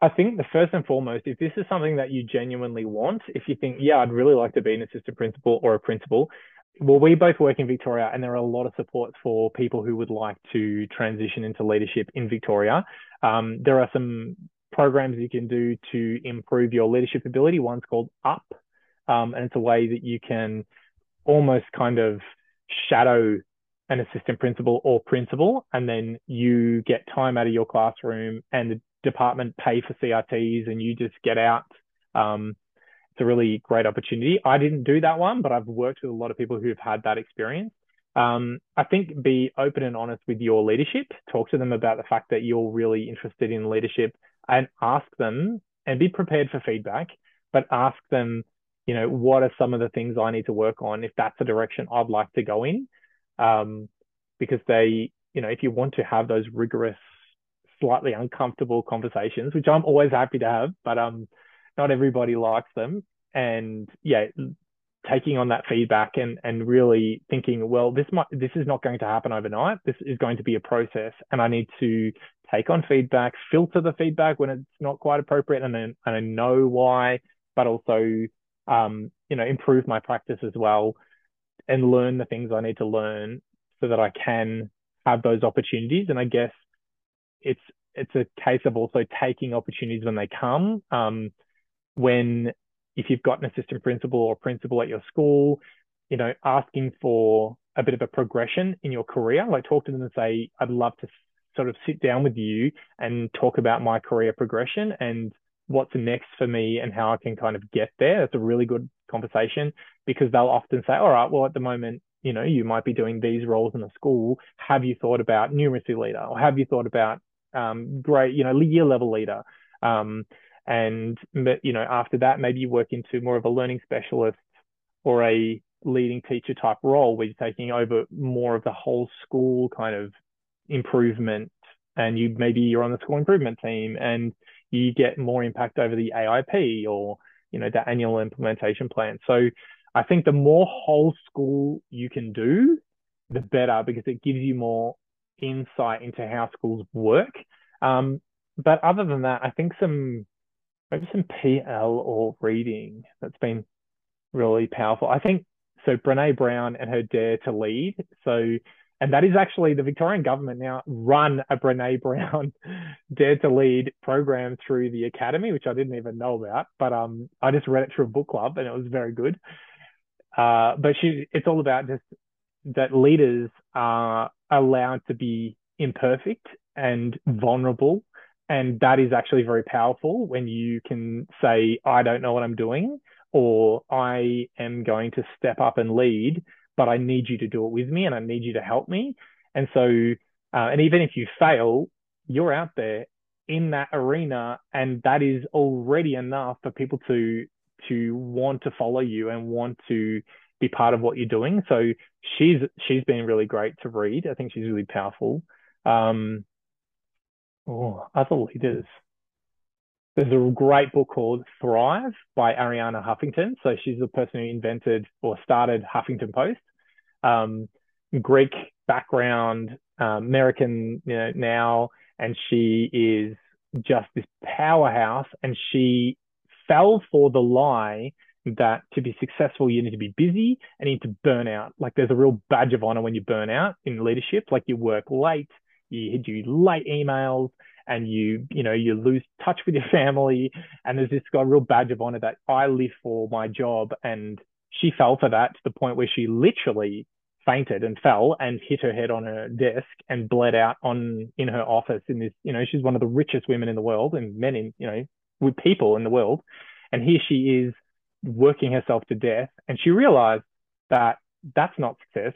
I think the first and foremost, if this is something that you genuinely want, if you think, yeah, I'd really like to be an assistant principal or a principal, well, we both work in Victoria, and there are a lot of supports for people who would like to transition into leadership in Victoria. Um, there are some programs you can do to improve your leadership ability. One's called UP, um, and it's a way that you can almost kind of shadow an assistant principal or principal, and then you get time out of your classroom, and department pay for CRTs, and you just get out. Um, it's a really great opportunity. I didn't do that one, but I've worked with a lot of people who've had that experience. Um, I think be open and honest with your leadership. Talk to them about the fact that you're really interested in leadership and ask them and be prepared for feedback, but ask them, you know, what are some of the things I need to work on if that's the direction I'd like to go in? Um, because they, you know, if you want to have those rigorous, slightly uncomfortable conversations, which I'm always happy to have, but um, not everybody likes them. And yeah, taking on that feedback and and really thinking, well, this might this is not going to happen overnight. This is going to be a process, and I need to take on feedback, filter the feedback when it's not quite appropriate, and then and I know why, but also um, you know improve my practice as well, and learn the things I need to learn so that I can have those opportunities. And I guess it's it's a case of also taking opportunities when they come. Um, when if you've got an assistant principal or principal at your school, you know, asking for a bit of a progression in your career, like talk to them and say, I'd love to sort of sit down with you and talk about my career progression and what's next for me and how I can kind of get there. That's a really good conversation because they'll often say, all right, well, at the moment, you know, you might be doing these roles in the school. Have you thought about numeracy leader or have you thought about um, great, you know, year level leader? Um, And you know, after that, maybe you work into more of a learning specialist or a leading teacher type role where you're taking over more of the whole school kind of improvement and you maybe you're on the school improvement team and you get more impact over the AIP or you know the annual implementation plan. So I think the more whole school you can do, the better because it gives you more insight into how schools work. Um, but other than that, I think some maybe some PL or reading that's been really powerful. I think so. Brene Brown and her Dare to Lead. So and that is actually the Victorian government now run a Brene Brown Dare to Lead program through the academy, which I didn't even know about. But um, I just read it through a book club, and it was very good. Uh, but she, it's all about just that leaders are allowed to be imperfect and vulnerable, and that is actually very powerful when you can say, "I don't know what I'm doing," or "I am going to step up and lead." but I need you to do it with me and I need you to help me. And so, uh, and even if you fail, you're out there in that arena, and that is already enough for people to to want to follow you and want to be part of what you're doing. So she's she's been really great to read. I think she's really powerful. Um, oh, other leaders. There's a great book called Thrive by Arianna Huffington. So she's the person who invented or started Huffington Post um, Greek background, uh, American you know, now, and she is just this powerhouse. And she fell for the lie that to be successful, you need to be busy and you need to burn out. Like there's a real badge of honor when you burn out in leadership. Like you work late, you do late emails, and you you know you lose touch with your family. And there's this got a real badge of honor that I live for my job and she fell for that to the point where she literally fainted and fell and hit her head on her desk and bled out on in her office in this you know she's one of the richest women in the world and men in you know with people in the world and here she is working herself to death and she realized that that's not success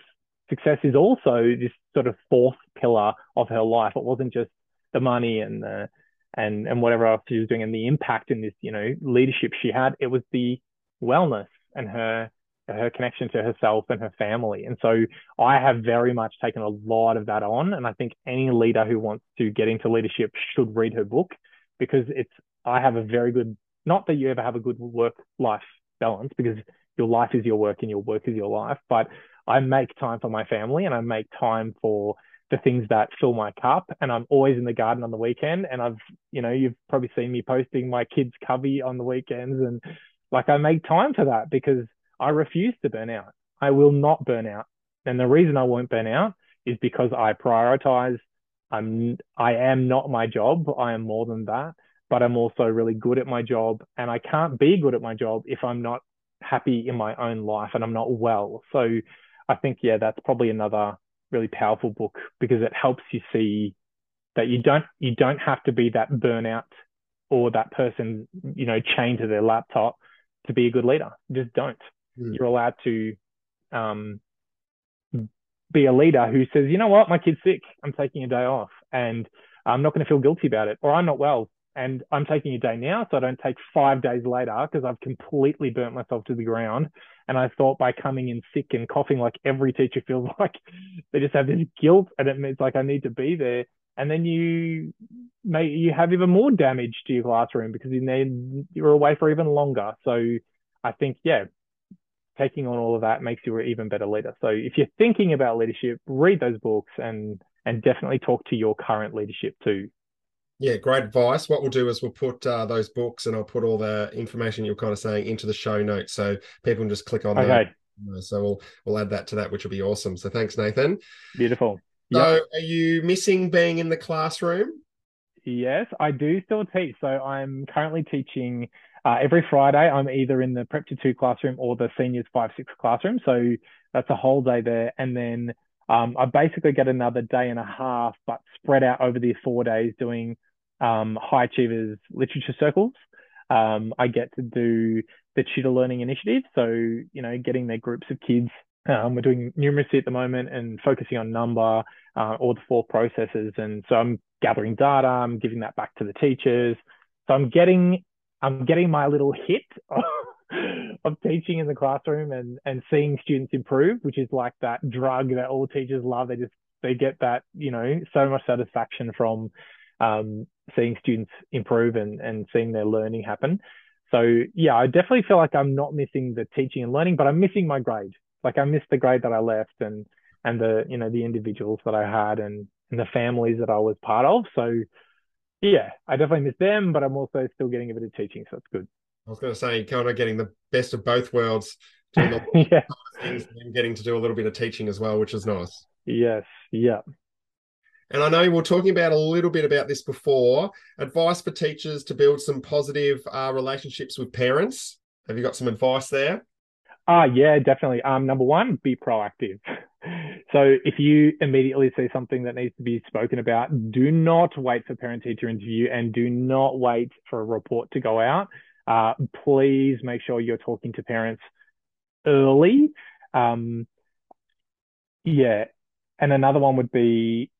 success is also this sort of fourth pillar of her life it wasn't just the money and the and and whatever else she was doing and the impact in this you know leadership she had it was the wellness and her her connection to herself and her family. And so I have very much taken a lot of that on. And I think any leader who wants to get into leadership should read her book because it's, I have a very good, not that you ever have a good work life balance because your life is your work and your work is your life, but I make time for my family and I make time for the things that fill my cup. And I'm always in the garden on the weekend. And I've, you know, you've probably seen me posting my kids' covey on the weekends and like I make time for that because I refuse to burn out. I will not burn out. And the reason I won't burn out is because I prioritize. I'm I am not my job. I am more than that, but I'm also really good at my job and I can't be good at my job if I'm not happy in my own life and I'm not well. So I think yeah, that's probably another really powerful book because it helps you see that you don't you don't have to be that burnout or that person, you know, chained to their laptop to be a good leader. Just don't. Mm. You're allowed to um, be a leader who says, you know what, my kid's sick. I'm taking a day off and I'm not going to feel guilty about it, or I'm not well and I'm taking a day now so I don't take five days later because I've completely burnt myself to the ground. And I thought by coming in sick and coughing like every teacher feels like they just have this guilt and it means like I need to be there and then you may you have even more damage to your classroom because need you're away for even longer. So I think yeah, taking on all of that makes you an even better leader. So if you're thinking about leadership, read those books and and definitely talk to your current leadership too. Yeah, great advice. What we'll do is we'll put uh, those books and I'll put all the information you're kind of saying into the show notes so people can just click on okay. So we'll we'll add that to that, which will be awesome. So thanks, Nathan. Beautiful. So, yep. are you missing being in the classroom? Yes, I do still teach. So, I'm currently teaching uh, every Friday. I'm either in the Prep to Two classroom or the Seniors Five Six classroom. So, that's a whole day there. And then um, I basically get another day and a half, but spread out over the four days doing um, high achievers literature circles. Um, I get to do the tutor learning initiative. So, you know, getting their groups of kids um, we're doing numeracy at the moment and focusing on number uh, or the four processes. And so I'm gathering data, I'm giving that back to the teachers. So I'm getting I'm getting my little hit of teaching in the classroom and and seeing students improve, which is like that drug that all teachers love. They just they get that you know so much satisfaction from um, seeing students improve and and seeing their learning happen. So yeah, I definitely feel like I'm not missing the teaching and learning, but I'm missing my grade. Like I missed the grade that I left and and the you know the individuals that I had and and the families that I was part of. So yeah, I definitely miss them, but I'm also still getting a bit of teaching, so it's good. I was going to say, kind of getting the best of both worlds, yeah. and getting to do a little bit of teaching as well, which is nice. Yes, yeah. And I know we were talking about a little bit about this before. Advice for teachers to build some positive uh, relationships with parents. Have you got some advice there? Ah, uh, yeah, definitely. Um, number one, be proactive. So if you immediately see something that needs to be spoken about, do not wait for parent teacher interview and do not wait for a report to go out. Uh, please make sure you're talking to parents early. Um, yeah. And another one would be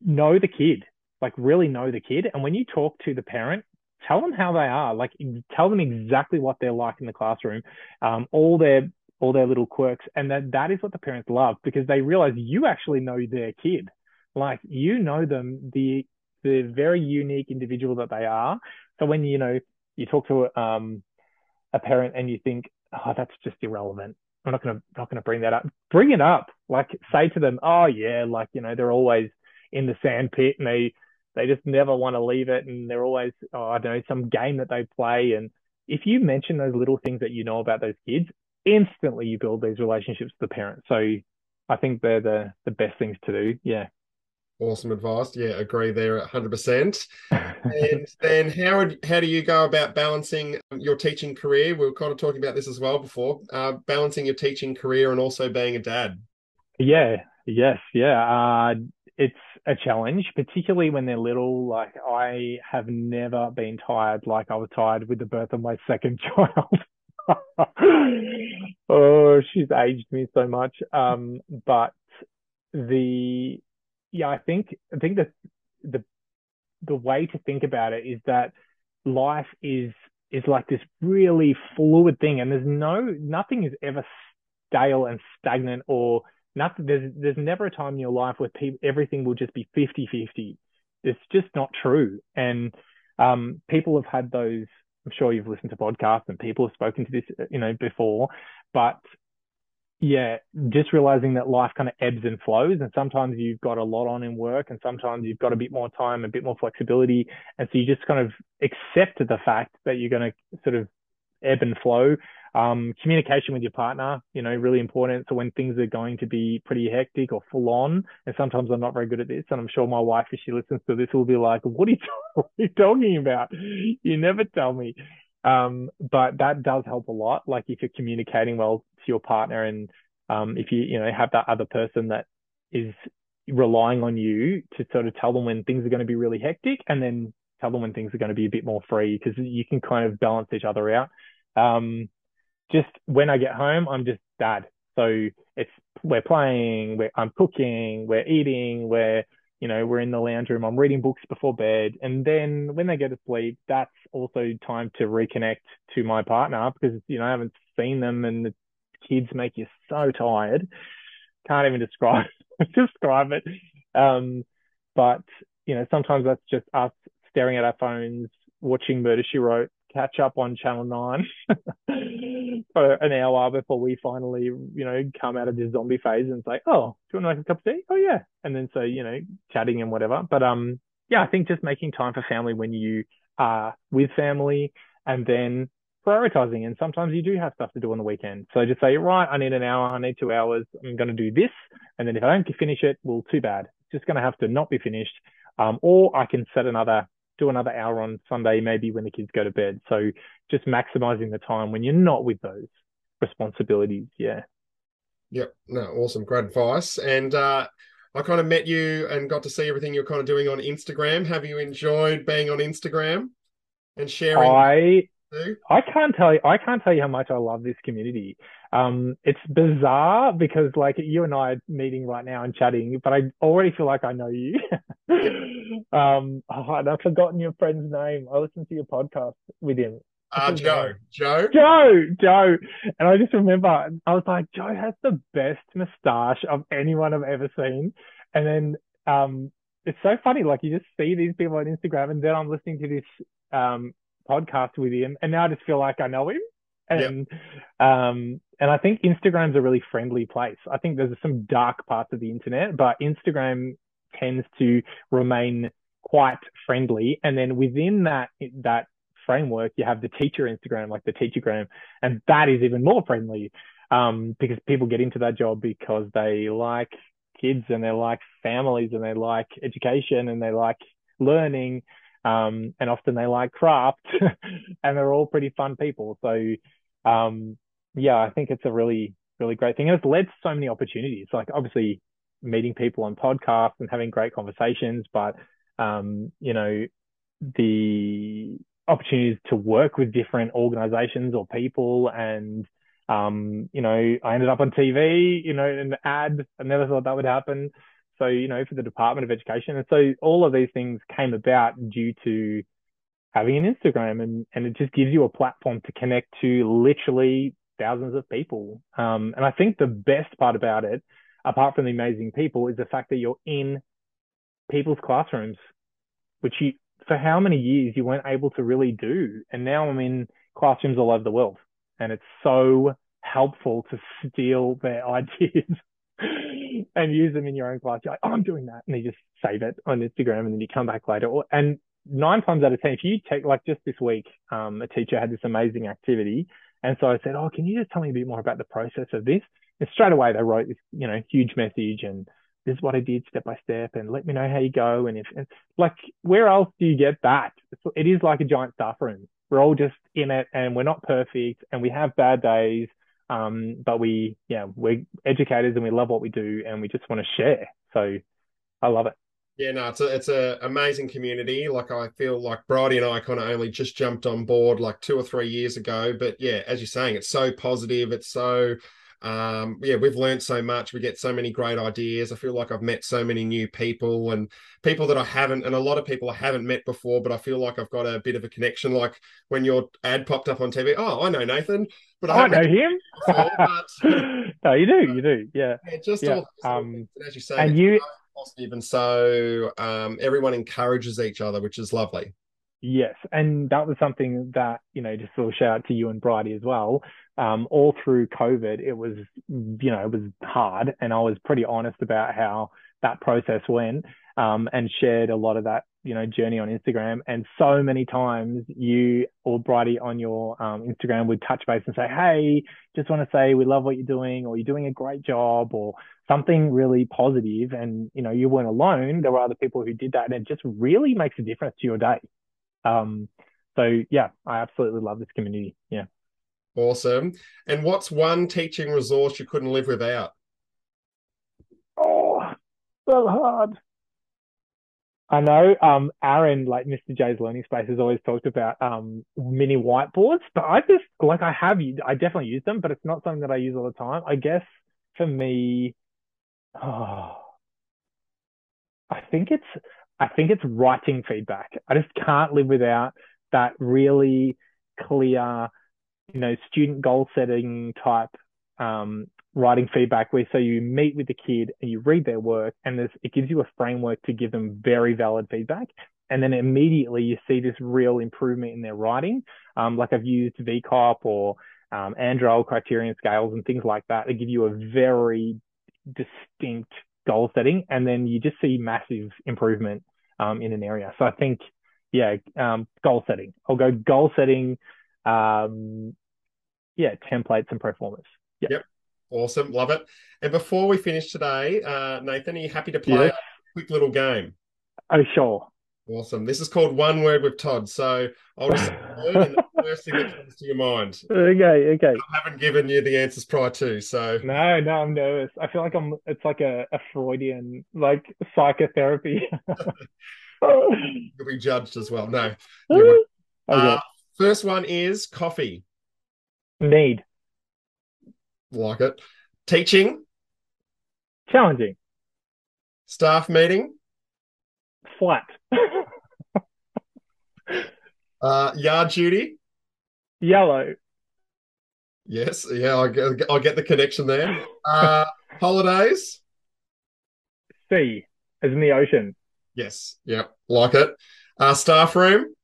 know the kid, like really know the kid. And when you talk to the parent, tell them how they are, like tell them exactly what they're like in the classroom, um, all their all their little quirks, and that that is what the parents love because they realize you actually know their kid, like you know them, the the very unique individual that they are. So when you know you talk to um, a parent and you think, oh, that's just irrelevant. I'm not gonna not gonna bring that up. Bring it up. Like say to them, oh yeah, like you know they're always in the sand pit and they they just never want to leave it and they're always oh, I don't know some game that they play and if you mention those little things that you know about those kids, instantly you build these relationships with the parents. So I think they're the the best things to do. Yeah. Awesome advice. Yeah, agree there 100%. and then how would, how do you go about balancing your teaching career? We were kind of talking about this as well before, uh, balancing your teaching career and also being a dad. Yeah, yes, yeah. Uh, it's a challenge, particularly when they're little. Like I have never been tired like I was tired with the birth of my second child. oh, she's aged me so much. Um, but the yeah, I think I think that the the way to think about it is that life is is like this really fluid thing, and there's no nothing is ever stale and stagnant or nothing there's there's never a time in your life where people everything will just be 50 50 it's just not true and um, people have had those i'm sure you've listened to podcasts and people have spoken to this you know before but yeah just realizing that life kind of ebbs and flows and sometimes you've got a lot on in work and sometimes you've got a bit more time a bit more flexibility and so you just kind of accept the fact that you're going to sort of ebb and flow um, communication with your partner, you know, really important. So when things are going to be pretty hectic or full on, and sometimes I'm not very good at this, and I'm sure my wife, if she listens to this, will be like, "What are you, talking about? You never tell me." Um, but that does help a lot. Like if you're communicating well your partner, and um, if you, you know, have that other person that is relying on you to sort of tell them when things are going to be really hectic, and then tell them when things are going to be a bit more free, because you can kind of balance each other out. Um, just when I get home, I'm just dad. So it's we're playing, we're I'm cooking, we're eating, we're you know we're in the lounge room. I'm reading books before bed, and then when they go to sleep, that's also time to reconnect to my partner because you know I haven't seen them, and the kids make you so tired. Can't even describe describe it. Um, but you know sometimes that's just us staring at our phones, watching Murder She Wrote, catch up on Channel 9 for an hour before we finally, you know, come out of this zombie phase and say, oh, do you want to make a cup of tea? Oh, yeah. And then so, you know, chatting and whatever. But um, yeah, I think just making time for family when you are with family and then prioritizing. And sometimes you do have stuff to do on the weekend. So just say, right, I need an hour, I need two hours, I'm going to do this. And then if I don't finish it, well, too bad. It's just going to have to not be finished. Um, or I can set another do another hour on Sunday, maybe when the kids go to bed. So just maximizing the time when you're not with those responsibilities. Yeah. Yep. No, awesome. Great advice. And uh, I kind of met you and got to see everything you're kind of doing on Instagram. Have you enjoyed being on Instagram and sharing? I I can't tell you I can't tell you how much I love this community. Um, it's bizarre because like you and I are meeting right now and chatting, but I already feel like I know you. um, oh, and I've forgotten your friend's name. I listened to your podcast with him. Uh, Joe. Joe. Joe. Joe. And I just remember I was like, Joe has the best moustache of anyone I've ever seen. And then um, it's so funny. Like you just see these people on Instagram, and then I'm listening to this um, podcast with him, and now I just feel like I know him. And yep. um, and I think Instagram's a really friendly place. I think there's some dark parts of the internet, but Instagram tends to remain quite friendly. And then within that that framework, you have the teacher Instagram, like the Teachergram, and that is even more friendly um, because people get into that job because they like kids and they like families and they like education and they like learning um, and often they like craft and they're all pretty fun people. So um, yeah, I think it's a really really great thing, and it's led to so many opportunities. Like obviously meeting people on podcasts and having great conversations, but um, you know the opportunities to work with different organizations or people and um, you know, I ended up on TV, you know, in an ad. I never thought that would happen. So, you know, for the Department of Education. And so all of these things came about due to having an Instagram and, and it just gives you a platform to connect to literally thousands of people. Um, and I think the best part about it, apart from the amazing people, is the fact that you're in people's classrooms, which you, for how many years you weren't able to really do. And now I'm in classrooms all over the world and it's so helpful to steal their ideas and use them in your own class. You're like, oh, I'm doing that. And you just save it on Instagram and then you come back later. And nine times out of 10, if you take like just this week, um, a teacher had this amazing activity. And so I said, oh, can you just tell me a bit more about the process of this? And straight away they wrote this, you know, huge message and this is what I did step by step and let me know how you go. And if, and like, where else do you get that? It is like a giant staff room we're all just in it and we're not perfect and we have bad days. Um, but we, yeah, we're educators and we love what we do and we just want to share. So I love it. Yeah, no, it's a it's a amazing community. Like I feel like Bridie and I kind of only just jumped on board like two or three years ago. But yeah, as you're saying, it's so positive. It's so um, yeah, we've learned so much. We get so many great ideas. I feel like I've met so many new people and people that I haven't, and a lot of people I haven't met before, but I feel like I've got a bit of a connection. Like when your ad popped up on TV, oh, I know Nathan, but I, I know him. Before, but, no, you do, you do, yeah. yeah just yeah. All, um, as you say, and you positive, and so um, everyone encourages each other, which is lovely. Yes, and that was something that you know, just sort of shout out to you and Bridie as well. Um, all through COVID, it was you know it was hard, and I was pretty honest about how that process went, um, and shared a lot of that you know journey on Instagram. And so many times, you or Bridie on your um, Instagram would touch base and say, "Hey, just want to say we love what you're doing, or you're doing a great job, or something really positive." And you know, you weren't alone. There were other people who did that, and it just really makes a difference to your day. Um, so yeah, I absolutely love this community. Yeah. Awesome. And what's one teaching resource you couldn't live without? Oh, so hard. I know um, Aaron, like Mr. J's Learning Space, has always talked about um, mini whiteboards, but I just like I have I definitely use them, but it's not something that I use all the time. I guess for me, oh, I think it's I think it's writing feedback. I just can't live without that really clear, you know, student goal setting type um, writing feedback where so you meet with the kid and you read their work and it gives you a framework to give them very valid feedback. And then immediately you see this real improvement in their writing. Um, like I've used VCOP or um, criterion scales and things like that. They give you a very distinct goal setting, and then you just see massive improvement um, in an area. So I think, yeah, um, goal setting. I'll go goal setting, um, yeah, templates and performance. Yep. yep. Awesome. Love it. And before we finish today, uh, Nathan, are you happy to play yes. a quick little game? Oh, sure. Awesome. This is called One Word with Todd. So I'll just and the first thing that comes to your mind. Okay, okay. I haven't given you the answers prior to, so no, no, I'm nervous. I feel like I'm. It's like a, a Freudian like psychotherapy. You'll be judged as well. No. okay. uh, first one is coffee. Need. Like it. Teaching, Challenging. staff meeting, Flat. uh, yard duty. Yellow. Yes, yeah, I get, I get the connection there. Uh, holidays. Sea. As in the ocean. Yes, yep, like it. Uh, staff room.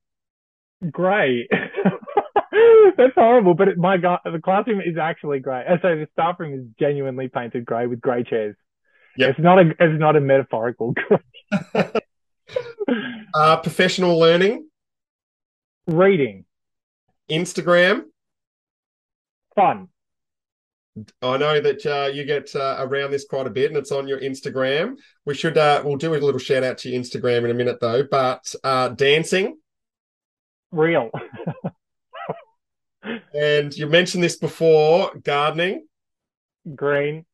Grey. That's horrible, but it, my God, the classroom is actually grey. So the staff room is genuinely painted grey with grey chairs. Yep. It's not a it's not a metaphorical grey. Uh, professional learning. Reading. Instagram. Fun. I know that uh, you get uh, around this quite a bit, and it's on your Instagram. We should uh, we'll do a little shout out to your Instagram in a minute, though. But uh, dancing, Real. And you mentioned this before, gardening. Green.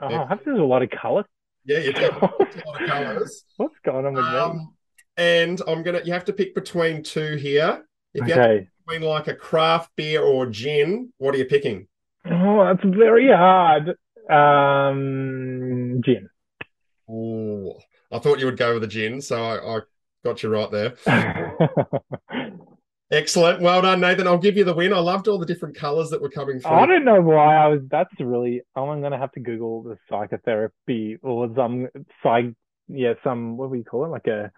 Oh, Yeah. I have to do a lot of colour. Yeah, you definitely a lot of colours. What's going on with Um, and I'm gonna you have to pick between two here. If me? you Okay. between like a craft beer or gin, what are you picking? Oh, that's very hard. Um, gin. Oh, I thought you would go with a gin, so I, I got you right there. Excellent. Well done, Nathan. I'll give you the win. I loved all the different colours that were coming through. I don't know why I was. That's really. Oh, I'm gonna have to Google the psychotherapy or some psych. Yeah, some what do we call it? Like a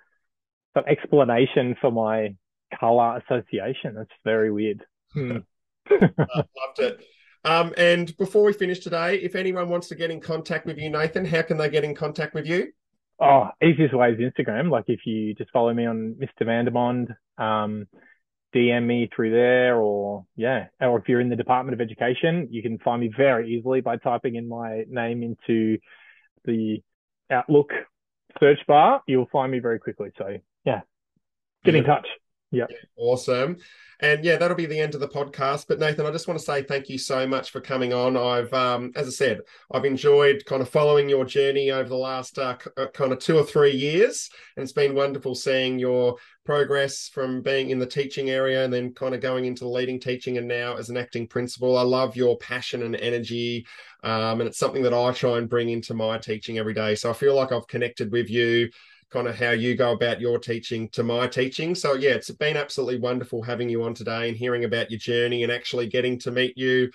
some explanation for my color association. That's very weird. Hmm. Uh, loved it. Um, and before we finish today, if anyone wants to get in contact with you, Nathan, how can they get in contact with you? Oh, easiest way is Instagram. Like if you just follow me on Mr. Vandermond, um, DM me through there, or yeah, or if you're in the Department of Education, you can find me very easily by typing in my name into the Outlook search bar. You'll find me very quickly. So yeah, get in touch. Awesome. And yeah, that'll be the end of the podcast. But Nathan, I just want to say thank you so much for coming on. I've, um, as I said, I've enjoyed kind of following your journey over the last uh, uh, kind of two or three years, and it's been wonderful seeing your progress from being in the teaching area and then kind of going into leading teaching and now as an acting principal. I love your passion and energy, um, and it's something that I try and bring into my teaching every day. So I feel like I've connected with you kind of how you go about your teaching to my teaching. So yeah, it's been absolutely wonderful having you on today and hearing about your journey and actually getting to meet you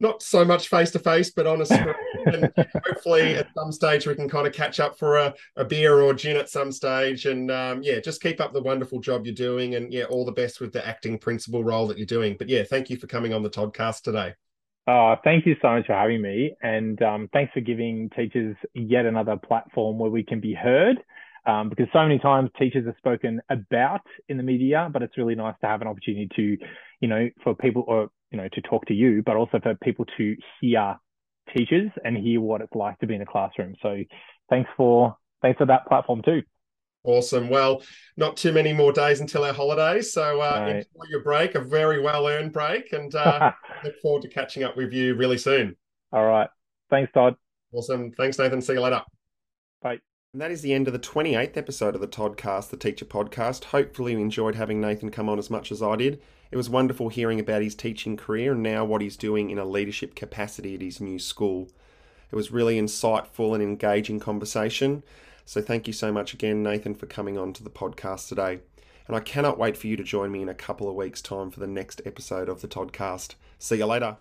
not so much face to face, but on a screen. and hopefully at some stage we can kind of catch up for a, a beer or gin at some stage. And um, yeah, just keep up the wonderful job you're doing. And yeah, all the best with the acting principal role that you're doing. But yeah, thank you for coming on the podcast today. Oh, thank you so much for having me. And um, thanks for giving teachers yet another platform where we can be heard. Um, because so many times teachers are spoken about in the media, but it's really nice to have an opportunity to, you know, for people or, you know, to talk to you, but also for people to hear teachers and hear what it's like to be in a classroom. So thanks for, thanks for that platform too. Awesome. Well, not too many more days until our holidays. So uh, Right. enjoy your break, a very well earned break. And uh, look forward to catching up with you really soon. All right. Thanks, Todd. Awesome. Thanks, Nathan. See you later. Bye. And that is the end of the 28th episode of the Toddcast, the Teacher Podcast. Hopefully, you enjoyed having Nathan come on as much as I did. It was wonderful hearing about his teaching career and now what he's doing in a leadership capacity at his new school. It was really insightful and engaging conversation. So, thank you so much again, Nathan, for coming on to the podcast today. And I cannot wait for you to join me in a couple of weeks' time for the next episode of the Toddcast. See you later.